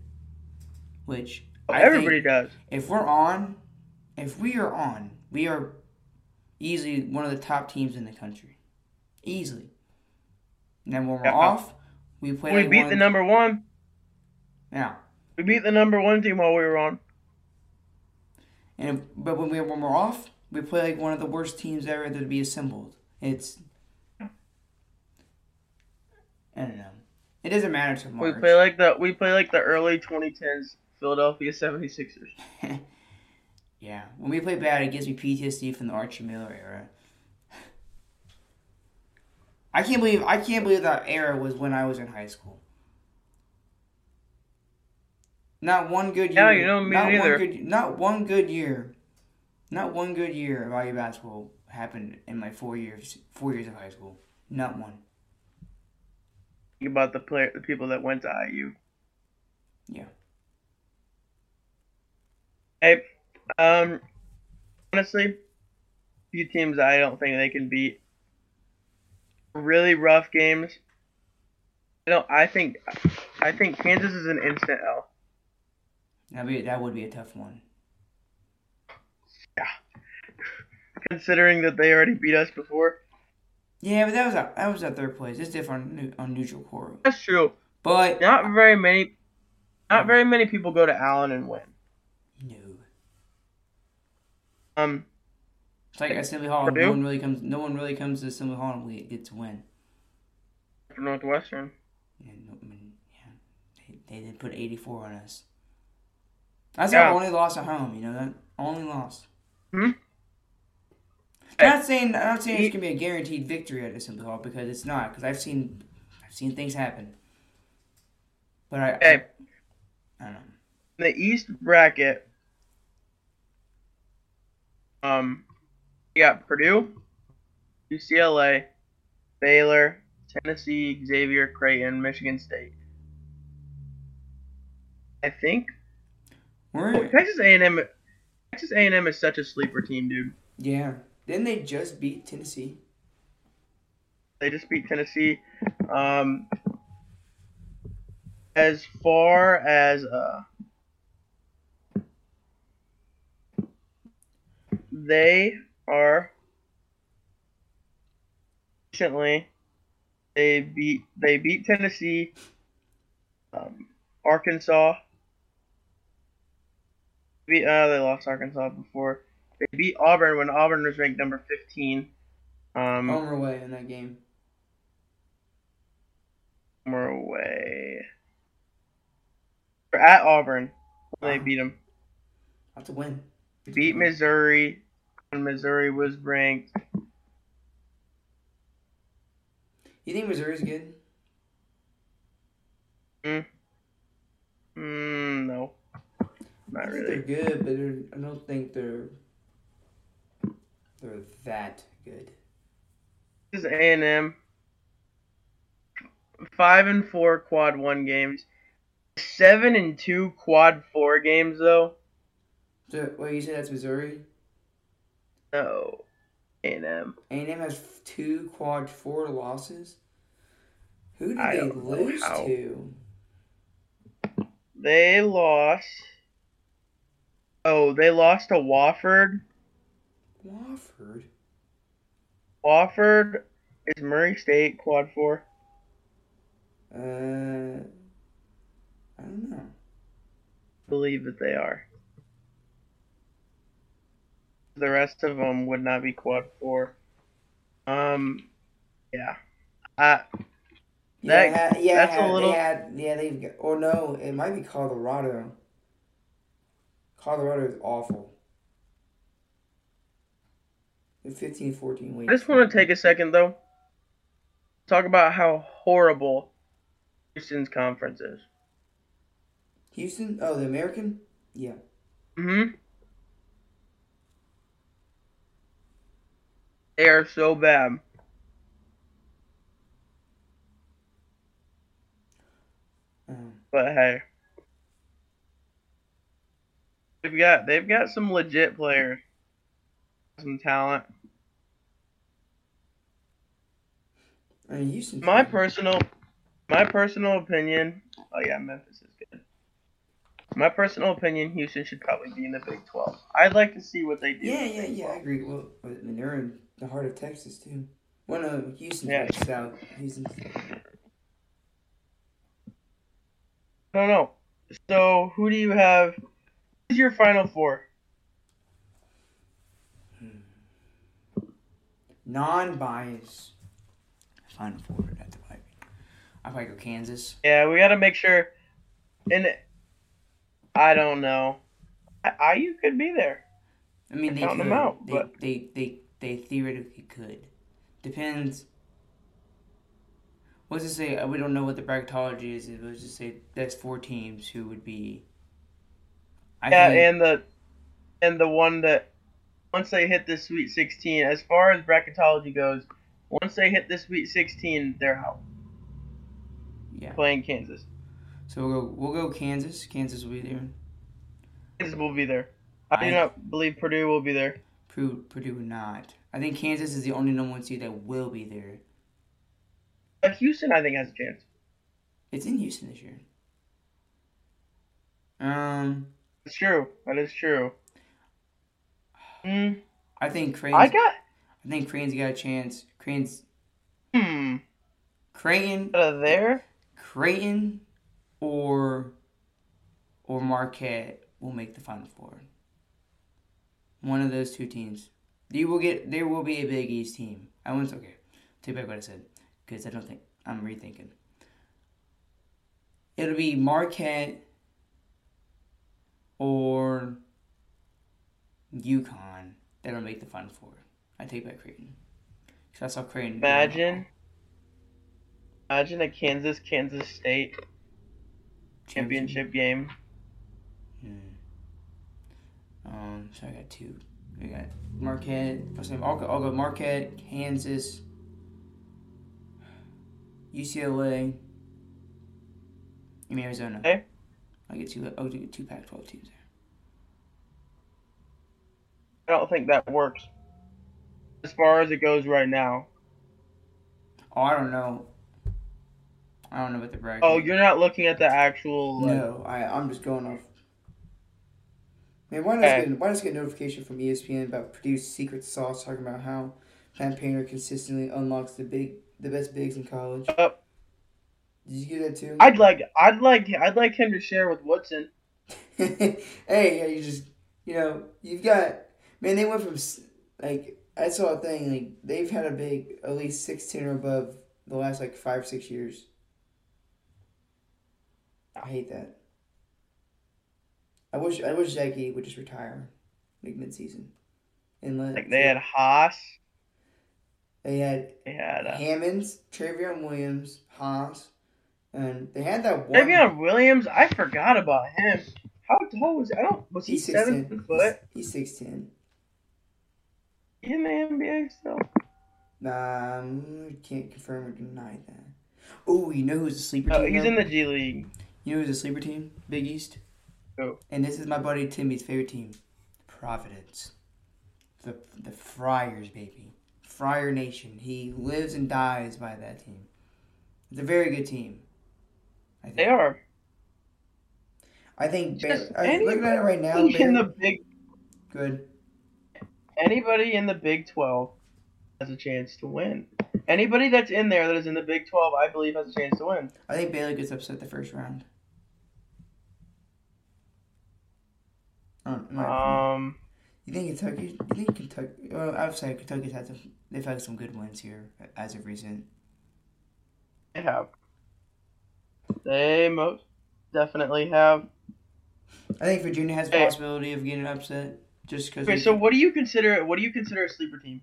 which I Everybody does. if we're on, if we are on, we are easily one of the top teams in the country, easily. And then when we're Yeah. off, we play. We like beat one- the number one. Yeah. We beat the number one team while we were on. And but when we when we're off, we play like one of the worst teams ever to be assembled. It's I don't know. It doesn't matter to We play like the we play like the early 2010s Philadelphia 76ers. yeah, when we play bad, it gives me PTSD from the Archie Miller era. I can't believe I can't believe that era was when I was in high school. Not one good year. Yeah, you know, me not neither. One good, not one good year Not one good year of IU basketball happened in my four years four years of high school. Not one. About the player, the people that went to IU. Yeah. Hey, um, honestly, few teams I don't think they can beat. Really rough games. I don't. I think. I think Kansas is an instant L. That be that would be a tough one. Yeah. Considering that they already beat us before. Yeah, but that was a, that was at third place. It's different on, on neutral court. That's true. But Not very many. Not very many people go to Allen and win. no, Um, it's like Assembly Hall. Purdue? No one really comes. No one really comes to Assembly Hall and we get to win. for Northwestern. Yeah, no, I mean, yeah, they, they did put eighty four on us. That's Yeah. our only loss at home. You know that only loss. Hmm? I'm not saying I'm not saying it's gonna be a guaranteed victory at Assembly Hall because it's not. Because I've seen I've seen things happen. But I, Okay. I, I don't know. The East bracket, um, you got Purdue, UCLA, Baylor, Tennessee, Xavier, Creighton, Michigan State. I think oh, Texas A&M. Texas A&M is such a sleeper team, dude. yeah. Didn't they just beat Tennessee? They just beat Tennessee. Um, as far as uh, they are recently they beat they beat Tennessee, um, Arkansas. Beat, uh, they lost Arkansas before. They beat Auburn when Auburn was ranked number fifteen. Um, Home or away in that game? We're away. We're at Auburn. They beat them. That's a win. Beat Missouri when Missouri was ranked. You think Missouri's good? Mm, no, I not think really. they're good, but they're, I don't think they're they're that good. This is A and M. Five and four quad one games. Seven and two quad four games though. So, wait, you said that's Missouri? No, A and M. A&M has two quad four losses. Who did I they lose to? They lost. Oh, they lost to Wofford. Wofford. Wofford is Murray State quad four. Uh, I don't know. believe that they are. The rest of them would not be quad four. Um, yeah. Uh, Yeah, That- had, yeah, that's a little- They had, yeah, they've got, or no, it might be Colorado. Colorado is awful. They're 15 14 weeks. I just want to take a second though. Talk about how horrible Houston's conference is. Houston? Oh, the American? Yeah. hmm They are so bad. Um, But hey, they've got they've got some legit players, some talent. I mean, Houston. My personal, my personal opinion. Oh yeah, Memphis is good. My personal opinion, Houston should probably be in the Big Twelve. I'd like to see what they do. Yeah, yeah, yeah. I agree. Well, they're in the heart of Texas too. Well, no, Houston, Yeah. south. Houston. I don't. So who do you have? Who's your final four? Hmm. Non-bias. Final four. That's a pipe. I probably go Kansas. Yeah, we got to make sure. And I don't know. I- IU could be there. I mean, they could. them out, they, but- they, they, they theoretically could. Depends. Let's just say uh, we don't know what the bracketology is. Let's just say that's four teams who would be. I yeah, think, and the and the one that once they hit the Sweet 16, as far as bracketology goes, once they hit the Sweet 16, they're out Yeah. playing Kansas. So we'll go. We'll go Kansas. Kansas will be there. Kansas will be there. I do not believe Purdue will be there. Purdue, not. I think Kansas is the only number one seed that will be there. But Houston, I think, has a chance. It's in Houston this year. Um, It's true. That is true. Mm, I think Creighton. I got. I think Creighton's got a chance. Creighton's Hmm. Creighton, Out of there? Creighton, or or Marquette will make the Final Four. One of those two teams. You will get. There will be a Big East team. I won't. Okay, take back what I said because I don't think I'm rethinking. It'll be Marquette or UConn that'll make the Final Four. I take back Creighton. Because I saw Creighton. Imagine. Imagine a Kansas Kansas State championship game. Hmm. Um, so I got two. We got Marquette. I'll, I'll go, I'll go Marquette, Kansas, UCLA. I mean Arizona. Okay. I get two. I'll get two Pac-12 teams there. I don't think that works. As far as it goes right now. Oh, I don't know. I don't know about the bracket. Oh, you're not looking at the actual. Like, No, I I'm just going off. Man, why not Okay. get why not get a notification from ESPN about Purdue's secret sauce talking about how Matt Painter consistently unlocks the big the best bigs in college? Uh, Did you get that too? I'd like, I'd like, I'd like him to share with Woodson. hey, yeah, you just you know you've got man. They went from like I saw a thing like they've had a big at least sixteen or above the last like five six years. I hate that. I wish I wish Jackie would just retire, like mid season, and let Like they had Haas, they had they had uh, Hammons, Trevion Williams, Haas, and they had that one. Davion Williams. I forgot about him. How tall was I don't was he He's seven 6'10". foot He's six ten. in the NBA still? Nah, um, can't confirm or deny that. Oh, you know who's a sleeper Oh, team? he's though? in the G League. You know who's a sleeper team? Big East. Who? And this is my buddy Timmy's favorite team, Providence. The the Friars, baby. Friar Nation. He lives and dies by that team. It's a very good team. I think. They are. I think. Just Ba- I, looking at it right now, Anybody in the Big good. anybody in the Big Twelve has a chance to win. Anybody that's in there that is in the Big Twelve, I believe, has a chance to win. I think Baylor gets upset the first round. Um, You think Kentucky? You think Kentucky? Well, I'd say Kentucky's had some. They've had some good wins here as of recent. they have. They most definitely have. I think Virginia has the Hey. possibility of getting upset just because. Okay, so what do you consider? What do you consider a sleeper team?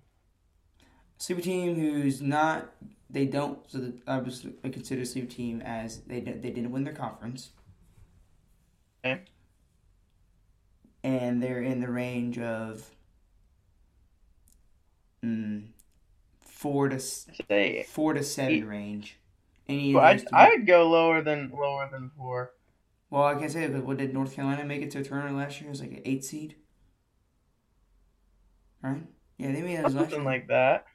sleeper team who's not. They don't. So the, I was I consider a sleeper team as they they didn't win their conference. Okay. And they're in the range of. Mm, four to Say, four to seven Eight. range. Any well, I'd. I'd go lower than lower than four. Well, I can't say but what did North Carolina make it to a tournament last year? It was like an eight seed, right? Yeah, they made it. Something like that.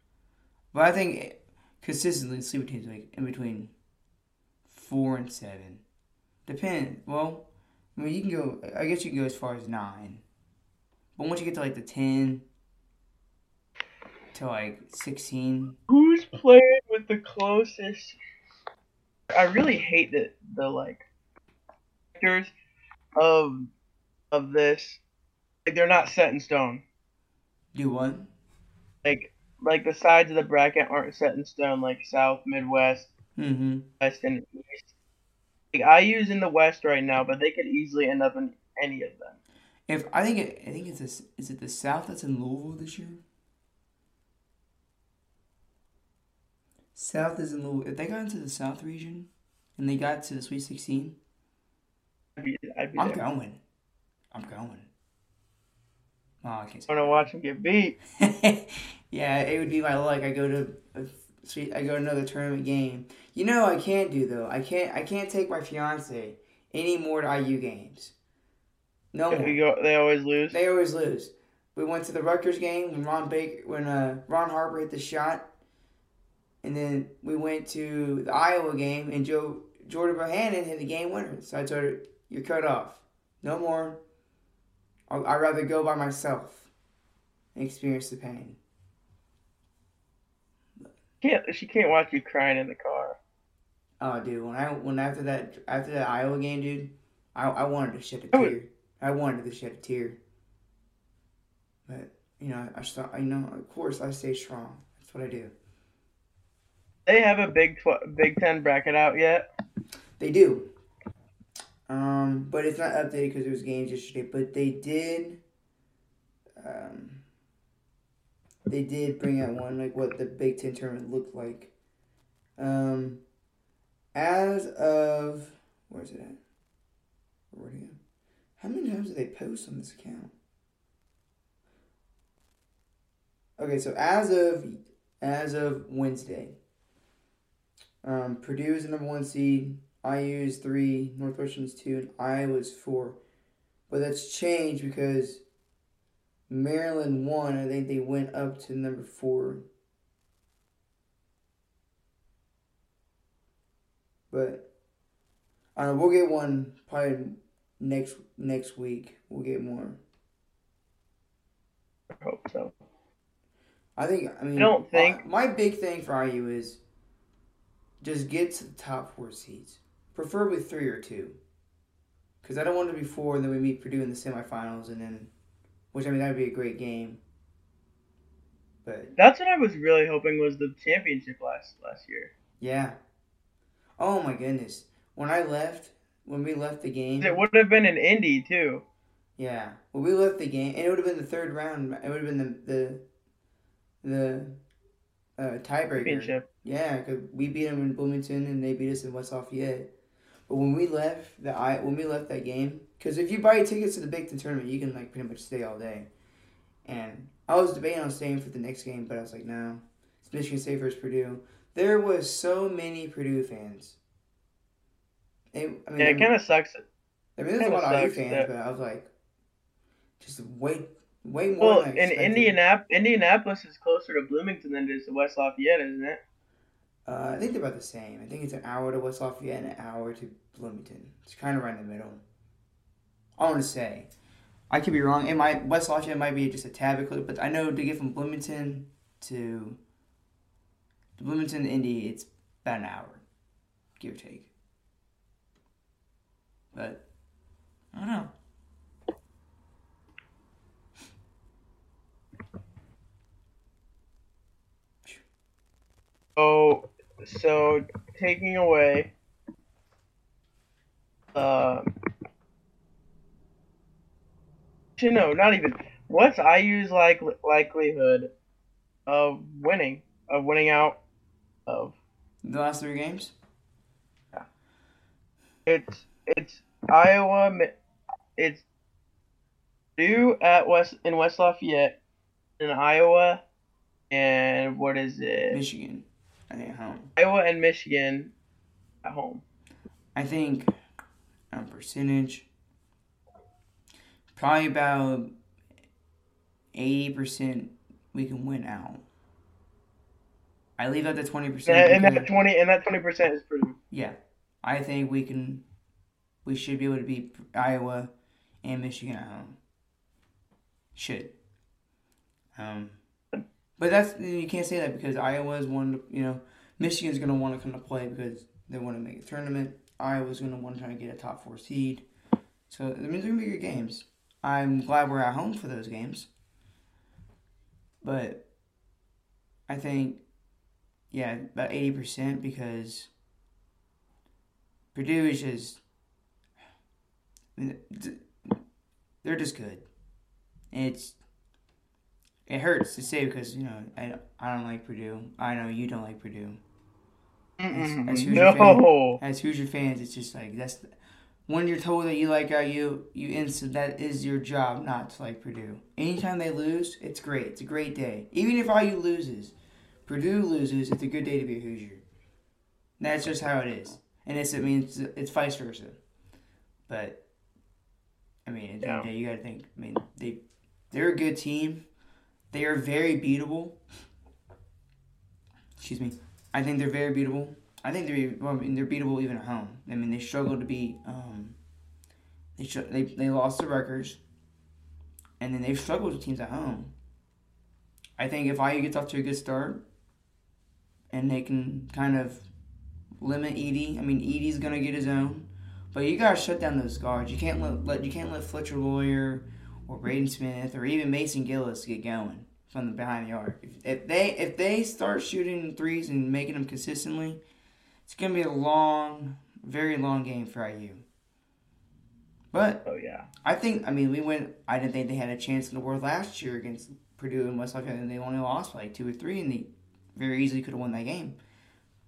But I think consistently sleeper teams like in between four and seven. Depend. Well, I mean, you can go. I guess you can go as far as nine. But once you get to like the ten to like sixteen, Who's playing with the closest? I really hate the the like factors of of this. Like they're not set in stone. do what? Like like the sides of the bracket aren't set in stone. Like South, Midwest, Mm-hmm. West, and East. Like IU's in the West right now, but they could easily end up in any of them. If I think it, I think it's this. Is it the South that's in Louisville this year? South is in Louisville. If they got into the South region, and they got to the Sweet Sixteen, I'd be, I'd be I'm there. going. I'm going. Well, I can't want to watch them get beat. yeah, it would be my luck. I go to a, I go to another tournament game. You know, I can't do though. I can't. I can't take my fiance any more to IU games. No more. Go, they always lose. They always lose. We went to the Rutgers game when Ron Baker, when uh, Ron Harper hit the shot, and then we went to the Iowa game and Joe Jordan Bohannon hit the game winner. So I told her, "You're cut off. No more. I'd rather go by myself and experience the pain." Can't she can't watch you crying in the car. Oh, dude! When I when after that after that Iowa game, dude, I I wanted to shed a tear. I wanted to shed a tear. But you know, I start. You know, of course, I stay strong. That's what I do. They have a Big tw- Big Ten bracket out yet? They do. Um, but it's not updated because there was games yesterday. But they did. Um, they did bring out one like what the Big Ten tournament looked like. Um, as of where's it at? Where'd it go? How many times did they post on this account? Okay, so as of as of Wednesday, um, Purdue is the number one seed. IU is three, Northwestern's two, and Iowa's four. But that's changed because Maryland won. I think they went up to number four. But I don't know, we'll get one probably next next week. We'll get more. I hope so. I think. I mean, I don't think my, my big thing for IU is just get to the top four seeds, preferably three or two. Because I don't want to be four, and then we meet Purdue in the semifinals, and then, which I mean that'd be a great game. But that's what I was really hoping was the championship last last year. Yeah. Oh my goodness! When I left, when we left the game, it would have been an Indy too. Yeah, when we left the game, and it would have been the third round. It would have been the the the uh, tiebreaker. Yeah, because we beat them in Bloomington and they beat us in West Lafayette. When we left the I when we left that game, because if you buy tickets to the Big Ten tournament, you can like pretty much stay all day. And I was debating on staying for the next game, but I was like, no, it's Michigan State versus Purdue. There was so many Purdue fans. It, I mean, yeah, it kind of sucks. I mean, there's a lot of IU fans, that... but I was like, just way, way more. Well, in Indianapolis, Indianapolis is closer to Bloomington than it is to West Lafayette, isn't it? Uh, I think they're about the same. I think it's an hour to West Lafayette and an hour to Bloomington. It's kind of right in the middle. I want to say. I could be wrong. It might West Lafayette might be just a tad bit closer, but I know to get from Bloomington to, to Bloomington to Indy, it's about an hour, give or take. But I don't know. Oh, so taking away uh, know, not even. What's IU's like likelihood of winning of winning out of the last three games? Yeah, it's it's Iowa. It's due at West in West Lafayette, in Iowa, and what is it? Michigan. I think home. Iowa and Michigan at home. I think on percentage, probably about eighty percent we can win out. I leave out the twenty percent. And that twenty and that twenty percent is pretty. Yeah, I think we can. We should be able to beat Iowa and Michigan at home. Should. Um, but that's you can't say that because Iowa's one. You know, Michigan's going to want to come to play because they want to make a tournament. Iowa's going to want to try to get a top four seed. So it means they're going to be good games. I'm glad we're at home for those games. But I think, yeah, about 80% because Purdue is just. They're just good. It's it hurts to say because you know I, I don't like Purdue. I know you don't like Purdue. As, as Hoosier no. Fans, as Hoosier fans, it's just like that's when you're told that you like IU, you instant that is your job not to like Purdue. Anytime they lose, it's great. It's a great day. Even if IU loses, Purdue loses, it's a good day to be a Hoosier. That's just how it is, and it's I mean it's, vice versa. But I mean, at the end of the day, you got to think. I mean, they they're a good team. They are very beatable. Excuse me. I think they're very beatable. I think they're well, I mean, they're beatable even at home. I mean, they struggled to beat. Um, they sh- they they lost to Rutgers, and then they've struggled with teams at home. I think if IU gets off to a good start, and they can kind of limit Edey. I mean, Edey's gonna get his own, but you gotta shut down those guards. You can't let, let you can't let Fletcher Loyer or Braden Smith or even Mason Gillis get going from the behind the arc. If, if they if they start shooting threes and making them consistently, it's gonna be a long, very long game for IU. But Oh yeah. I think I mean we went. I didn't think they had a chance in the world last year against Purdue and West Lafayette, and they only lost by like two or three, and they very easily could have won that game.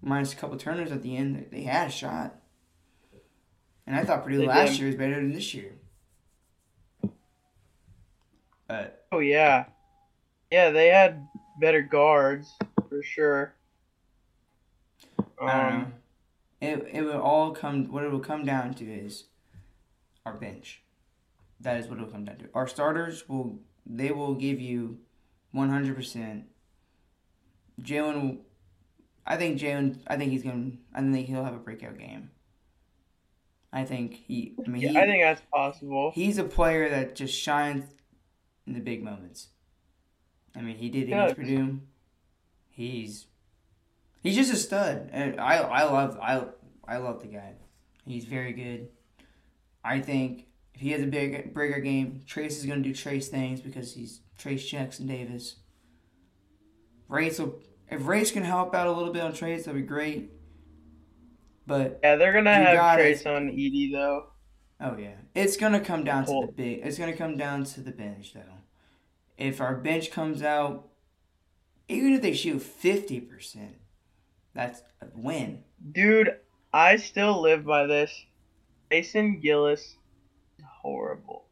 Minus a couple turners at the end, they had a shot. And I thought Purdue They last did. year was better than this year. But Oh yeah. Yeah, they had better guards for sure. I don't know. Um, It it will all come. What it will come down to is our bench. That is what it will come down to. Our starters will they will give you one hundred percent. Jalen, I think Jalen. I think he's gonna. I think he'll have a breakout game. I think he. I mean, yeah, he, I think that's possible. he's a player that just shines in the big moments. I mean, he did against. Purdue. He's he's just a stud, and I I love I I love the guy. He's very good. I think if he has a big breaker game, Trayce is gonna do Trayce things because he's Trayce Jackson Davis. Race will if Race can help out a little bit on Trayce, that'd be great. But Yeah, they're gonna have Trayce it. on Edey though. Oh yeah, it's gonna come down to the big. It's gonna come down to the bench though. If our bench comes out, even if they shoot fifty percent, that's a win. Dude, I still live by this. Mason Gillis is horrible.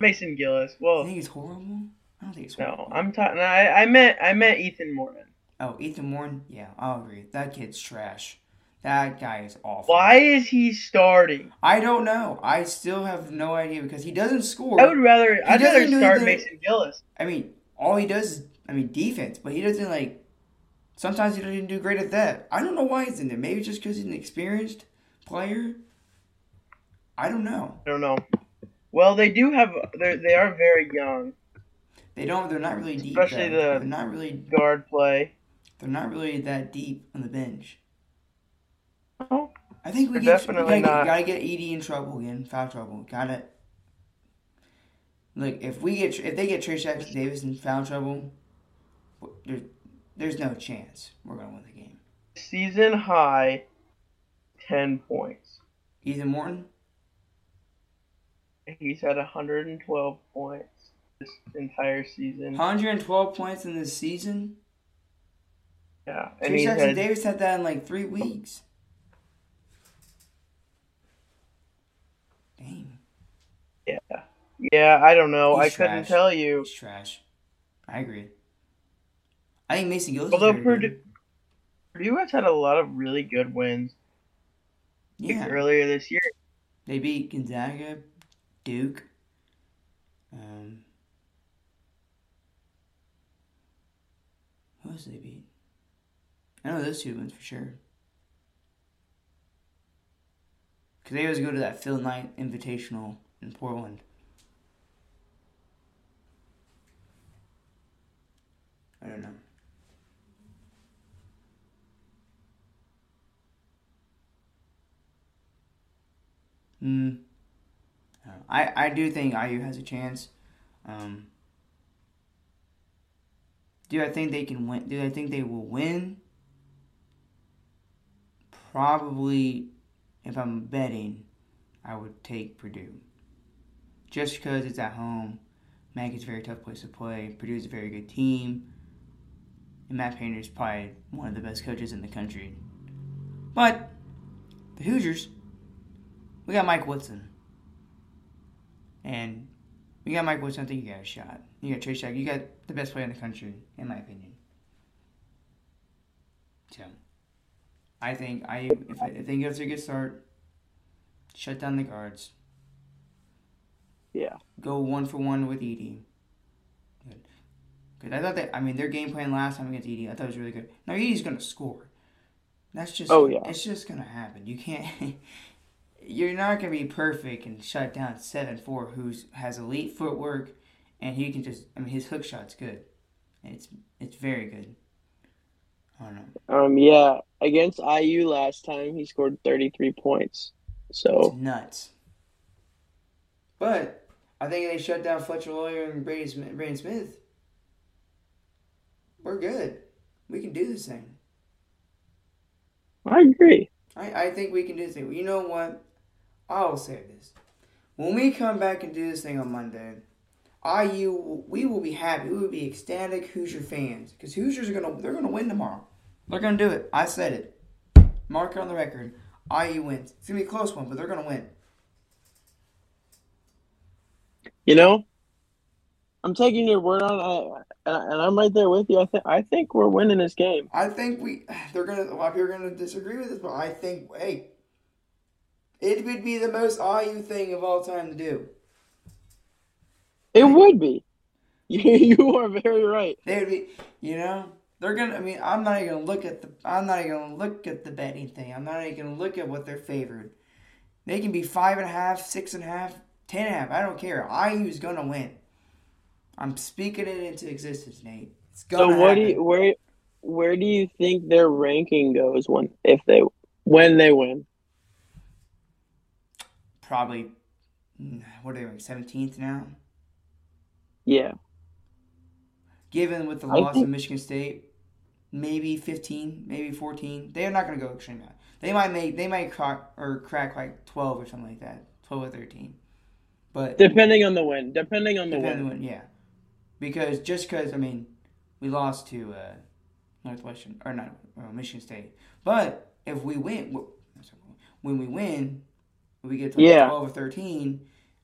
Mason Gillis. I Well, think it's horrible. I don't think it's no. I'm talking. I, I meant I meant Ethan Morton. Oh, Ethan Morton. Yeah, I'll agree. That kid's trash. That guy is awful. Why is he starting? I don't know. I still have no idea because he doesn't score. I would rather. I'd rather start the- Mason Gillis. I mean, all he does is, I mean, defense, but he doesn't like. Sometimes he doesn't even do great at that. I don't know why he's in there. Maybe just because he's an experienced player. I don't know. I don't know. Well, they do have. They they are very young. They don't. They're not really deep. Especially though. the- They're not really. Guard play. They're not really that deep on the bench. Oh, I think we They're get, we definitely gotta, get, not. gotta get Edey in trouble again, foul trouble. Gotta. Look, if we get if they get Trayce Jackson Davis in foul trouble, there's there's no chance we're gonna win the game. season high, ten points. Ethan Morton. He's had 112 points this entire season. 112 points in this season. Yeah, and Trayce Jackson had Davis had that in like three weeks. Dang, yeah, yeah. I don't know. He's I couldn't tell you. he's trash. I agree. I think Mason Gillis. Although Purdue-. Purdue has had a lot of really good wins yeah, earlier this year. they beat Gonzaga, Duke. Um, who else did they beat? I know those two wins for sure. Because they always go to that Phil Knight Invitational in Portland. I don't know. Hmm. I, I do think IU has a chance. Um, do I think they can win? Do I think they will win? Probably, if I'm betting, I would take Purdue. Just because it's at home, Mac is a very tough place to play. Purdue's a very good team. And Matt Painter is probably one of the best coaches in the country. But the Hoosiers, we got Mike Woodson. And we got Mike Woodson. I think you got a shot. You got Trey Jack. You got the best player in the country, in my opinion. So, I think I if I, if they get a good start, shut down the guards. Yeah. Go one for one with Edey. Good. Good. I thought that. I mean, their game plan last time against Edey, I thought it was really good. Now Edey's gonna score. That's just. Oh, yeah. It's just gonna happen. You can't. you're not gonna be perfect and shut down seven four, who's has elite footwork, and he can just. I mean, his hook shot's good. It's it's very good. I don't know. Um. Yeah. Against IU last time, he scored 33 points. It's So nuts. But I think they shut down Fletcher Loyer and Brady Smith, Braden Smith. We're good. We can do this thing. I agree. I, I think we can do this thing. You know what? I'll say this. When we come back and do this thing on Monday, IU, we will be happy. We will be ecstatic Hoosier fans because Hoosiers are gonna they're gonna win tomorrow. They're gonna do it. I said it. Mark it on the record. IU wins. It's gonna be a close one, but they're gonna win. You know, I'm taking your word on it, and and I'm right there with you. I think I think we're winning this game. I think we they're gonna a lot of people are gonna disagree with this, but I think hey, it would be the most IU thing of all time to do. It would be. You you are very right. They would be, you know, they're gonna. I mean, I'm not even gonna look at the. I'm not even gonna look at the betting thing. I'm not even gonna look at what they're favored. They can be five and a half, six and a half, ten and a half. I don't care. IU's gonna win. I'm speaking it into existence, Nate. It's So gonna what happen. do you, where where do you think their ranking goes when if they when they win? Probably. What are they? Seventeenth now. Yeah. Given with the I loss think- of Michigan State, maybe 15, maybe 14. They're not going to go extreme high. They might make they might crack or crack like 12 or something like that, 12 or 13. But Depending on the win. Depending on the depending win. on yeah, because just because I mean, we lost to uh, Northwestern or not uh, Michigan State, but if we win, when we win, we get to like Yeah. 12 or 13.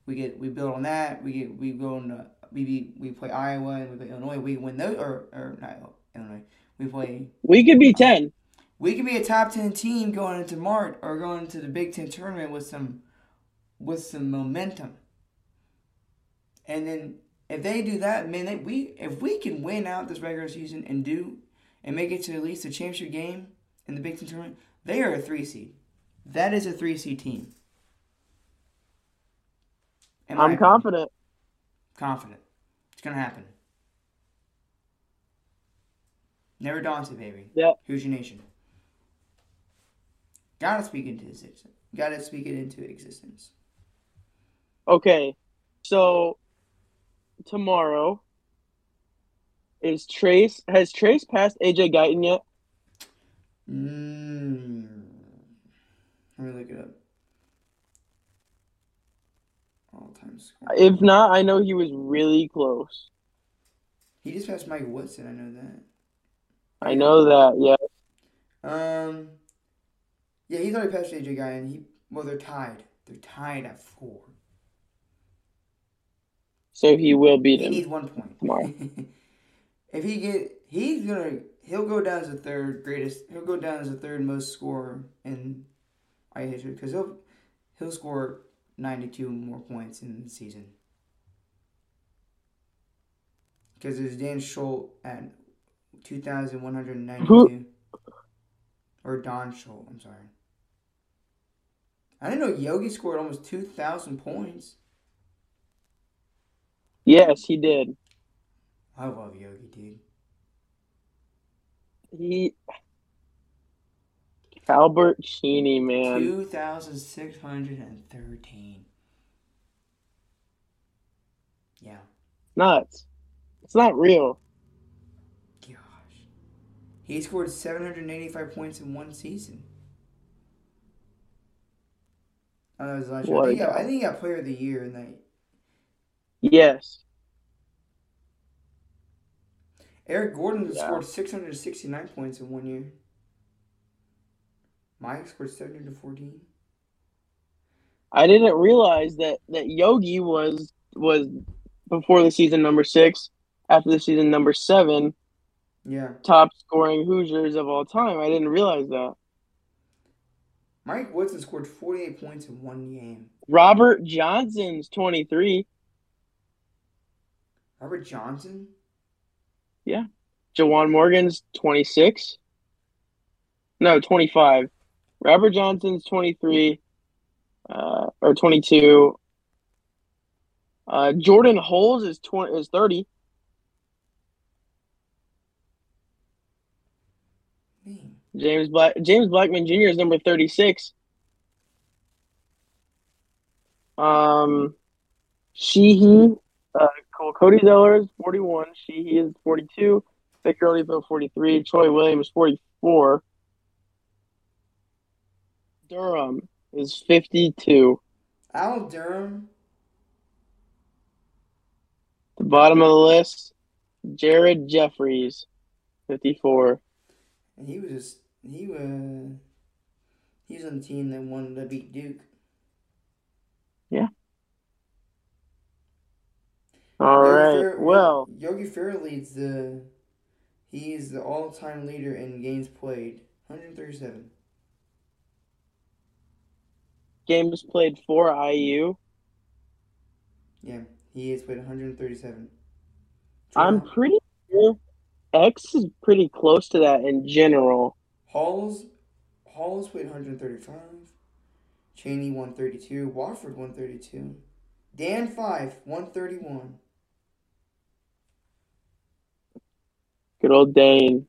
We get we build on that. We get we go into we we play Iowa and we play Illinois. We win those or or not Illinois. We play. We could be ten. We could be a top ten team going into March or going into the Big Ten tournament with some with some momentum. And then if they do that, man, they, we if we can win out this regular season and do and make it to at least a championship game in the Big Ten tournament, they are a three seed. That is a three seed team. I'm opinion. confident. Confident. It's gonna happen. Never daunted, baby. Yep. Hoosier nation? Gotta speak into existence. Gotta speak it into existence. Okay. So tomorrow is Trayce has Trayce passed AJ Guyton yet? Mm. Let me look it up. All time score. If not, I know he was really close. He just passed Mike Woodson. I know that. I know that, yeah. Um. Yeah, he's already passed AJ Guy, and he. Well, they're tied. They're tied at four. So he will beat He him. needs one point tomorrow. if he get, he's gonna, he'll go down as the third greatest. He'll go down as the third most scorer in I history because he'll he'll score ninety two more points in the season. Because it's Dan Schlundt at two thousand one hundred ninety two, or Don Schlundt. I'm sorry. I didn't know Yogi scored almost two thousand points. Yes, he did. I love Yogi, dude. He Calbert Cheaney, man. 2,613. Yeah. Nuts. It's not real. Gosh. He scored 785 points in one season. Oh, that was last year. What think, got. I think he got player of the year in that. Yes. Eric Gordon Yeah. scored 669 points in one year. Mike scored 17 to 14. I didn't realize that that Yogi was was before the season number six, after the season number seven, Yeah. top scoring Hoosiers of all time. I didn't realize that. Mike Woodson scored 48 points in one game. Robert Johnson's twenty three. Robert Johnson? Yeah. Juwan Morgan's 26. No, 25. Robert Johnson's 23 uh, or 22. Uh, Jordan Hulls is 20 is 30. Man. James Black James Blackman Jr. is number 36. Um Sheehy uh Cody Zeller is 41. Sheehy is 42. Victor Holyfield 43. Troy Williams 44. Durham is 52. Al Durham? The bottom of the list, Jared Jeffries 54. And he was just, he was, he was on the team that wanted to beat Duke. All Yogi right. Fer- Well, Yogi Ferrell leads the, he is the all-time leader in games played. 137. Games played for IU. Yeah, he has played 137. I'm pretty sure X is pretty close to that in general. Hulls, Hulls played 135. Cheaney 132. Watford 132. Dane Fife 131. Good old Dane.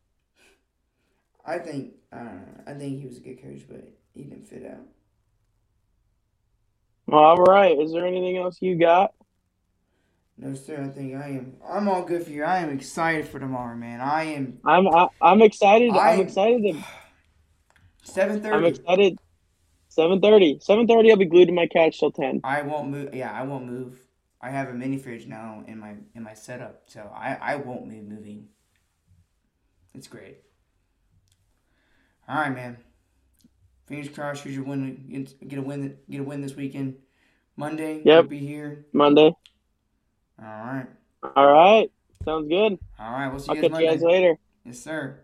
I think I don't know. I think he was a good coach, but he didn't fit out. All right. Is there anything else you got? No sir, I think I am. I'm all good for you. I am excited for tomorrow, man. I am I'm I, I'm excited. I- I'm excited. To, seven I'm excited. 7:30. 7:30. I'll be glued to my couch till 10. I won't move. Yeah, I won't move. I have a mini fridge now in my in my setup, so I I won't be moving. It's great. All right, man. Fingers crossed. Your win. Get a win. Get a win this weekend. Monday. Yep. We'll be here. Monday. All right. All right. Sounds good. All right. We'll see I'll you guys catch you guys later. Yes, sir.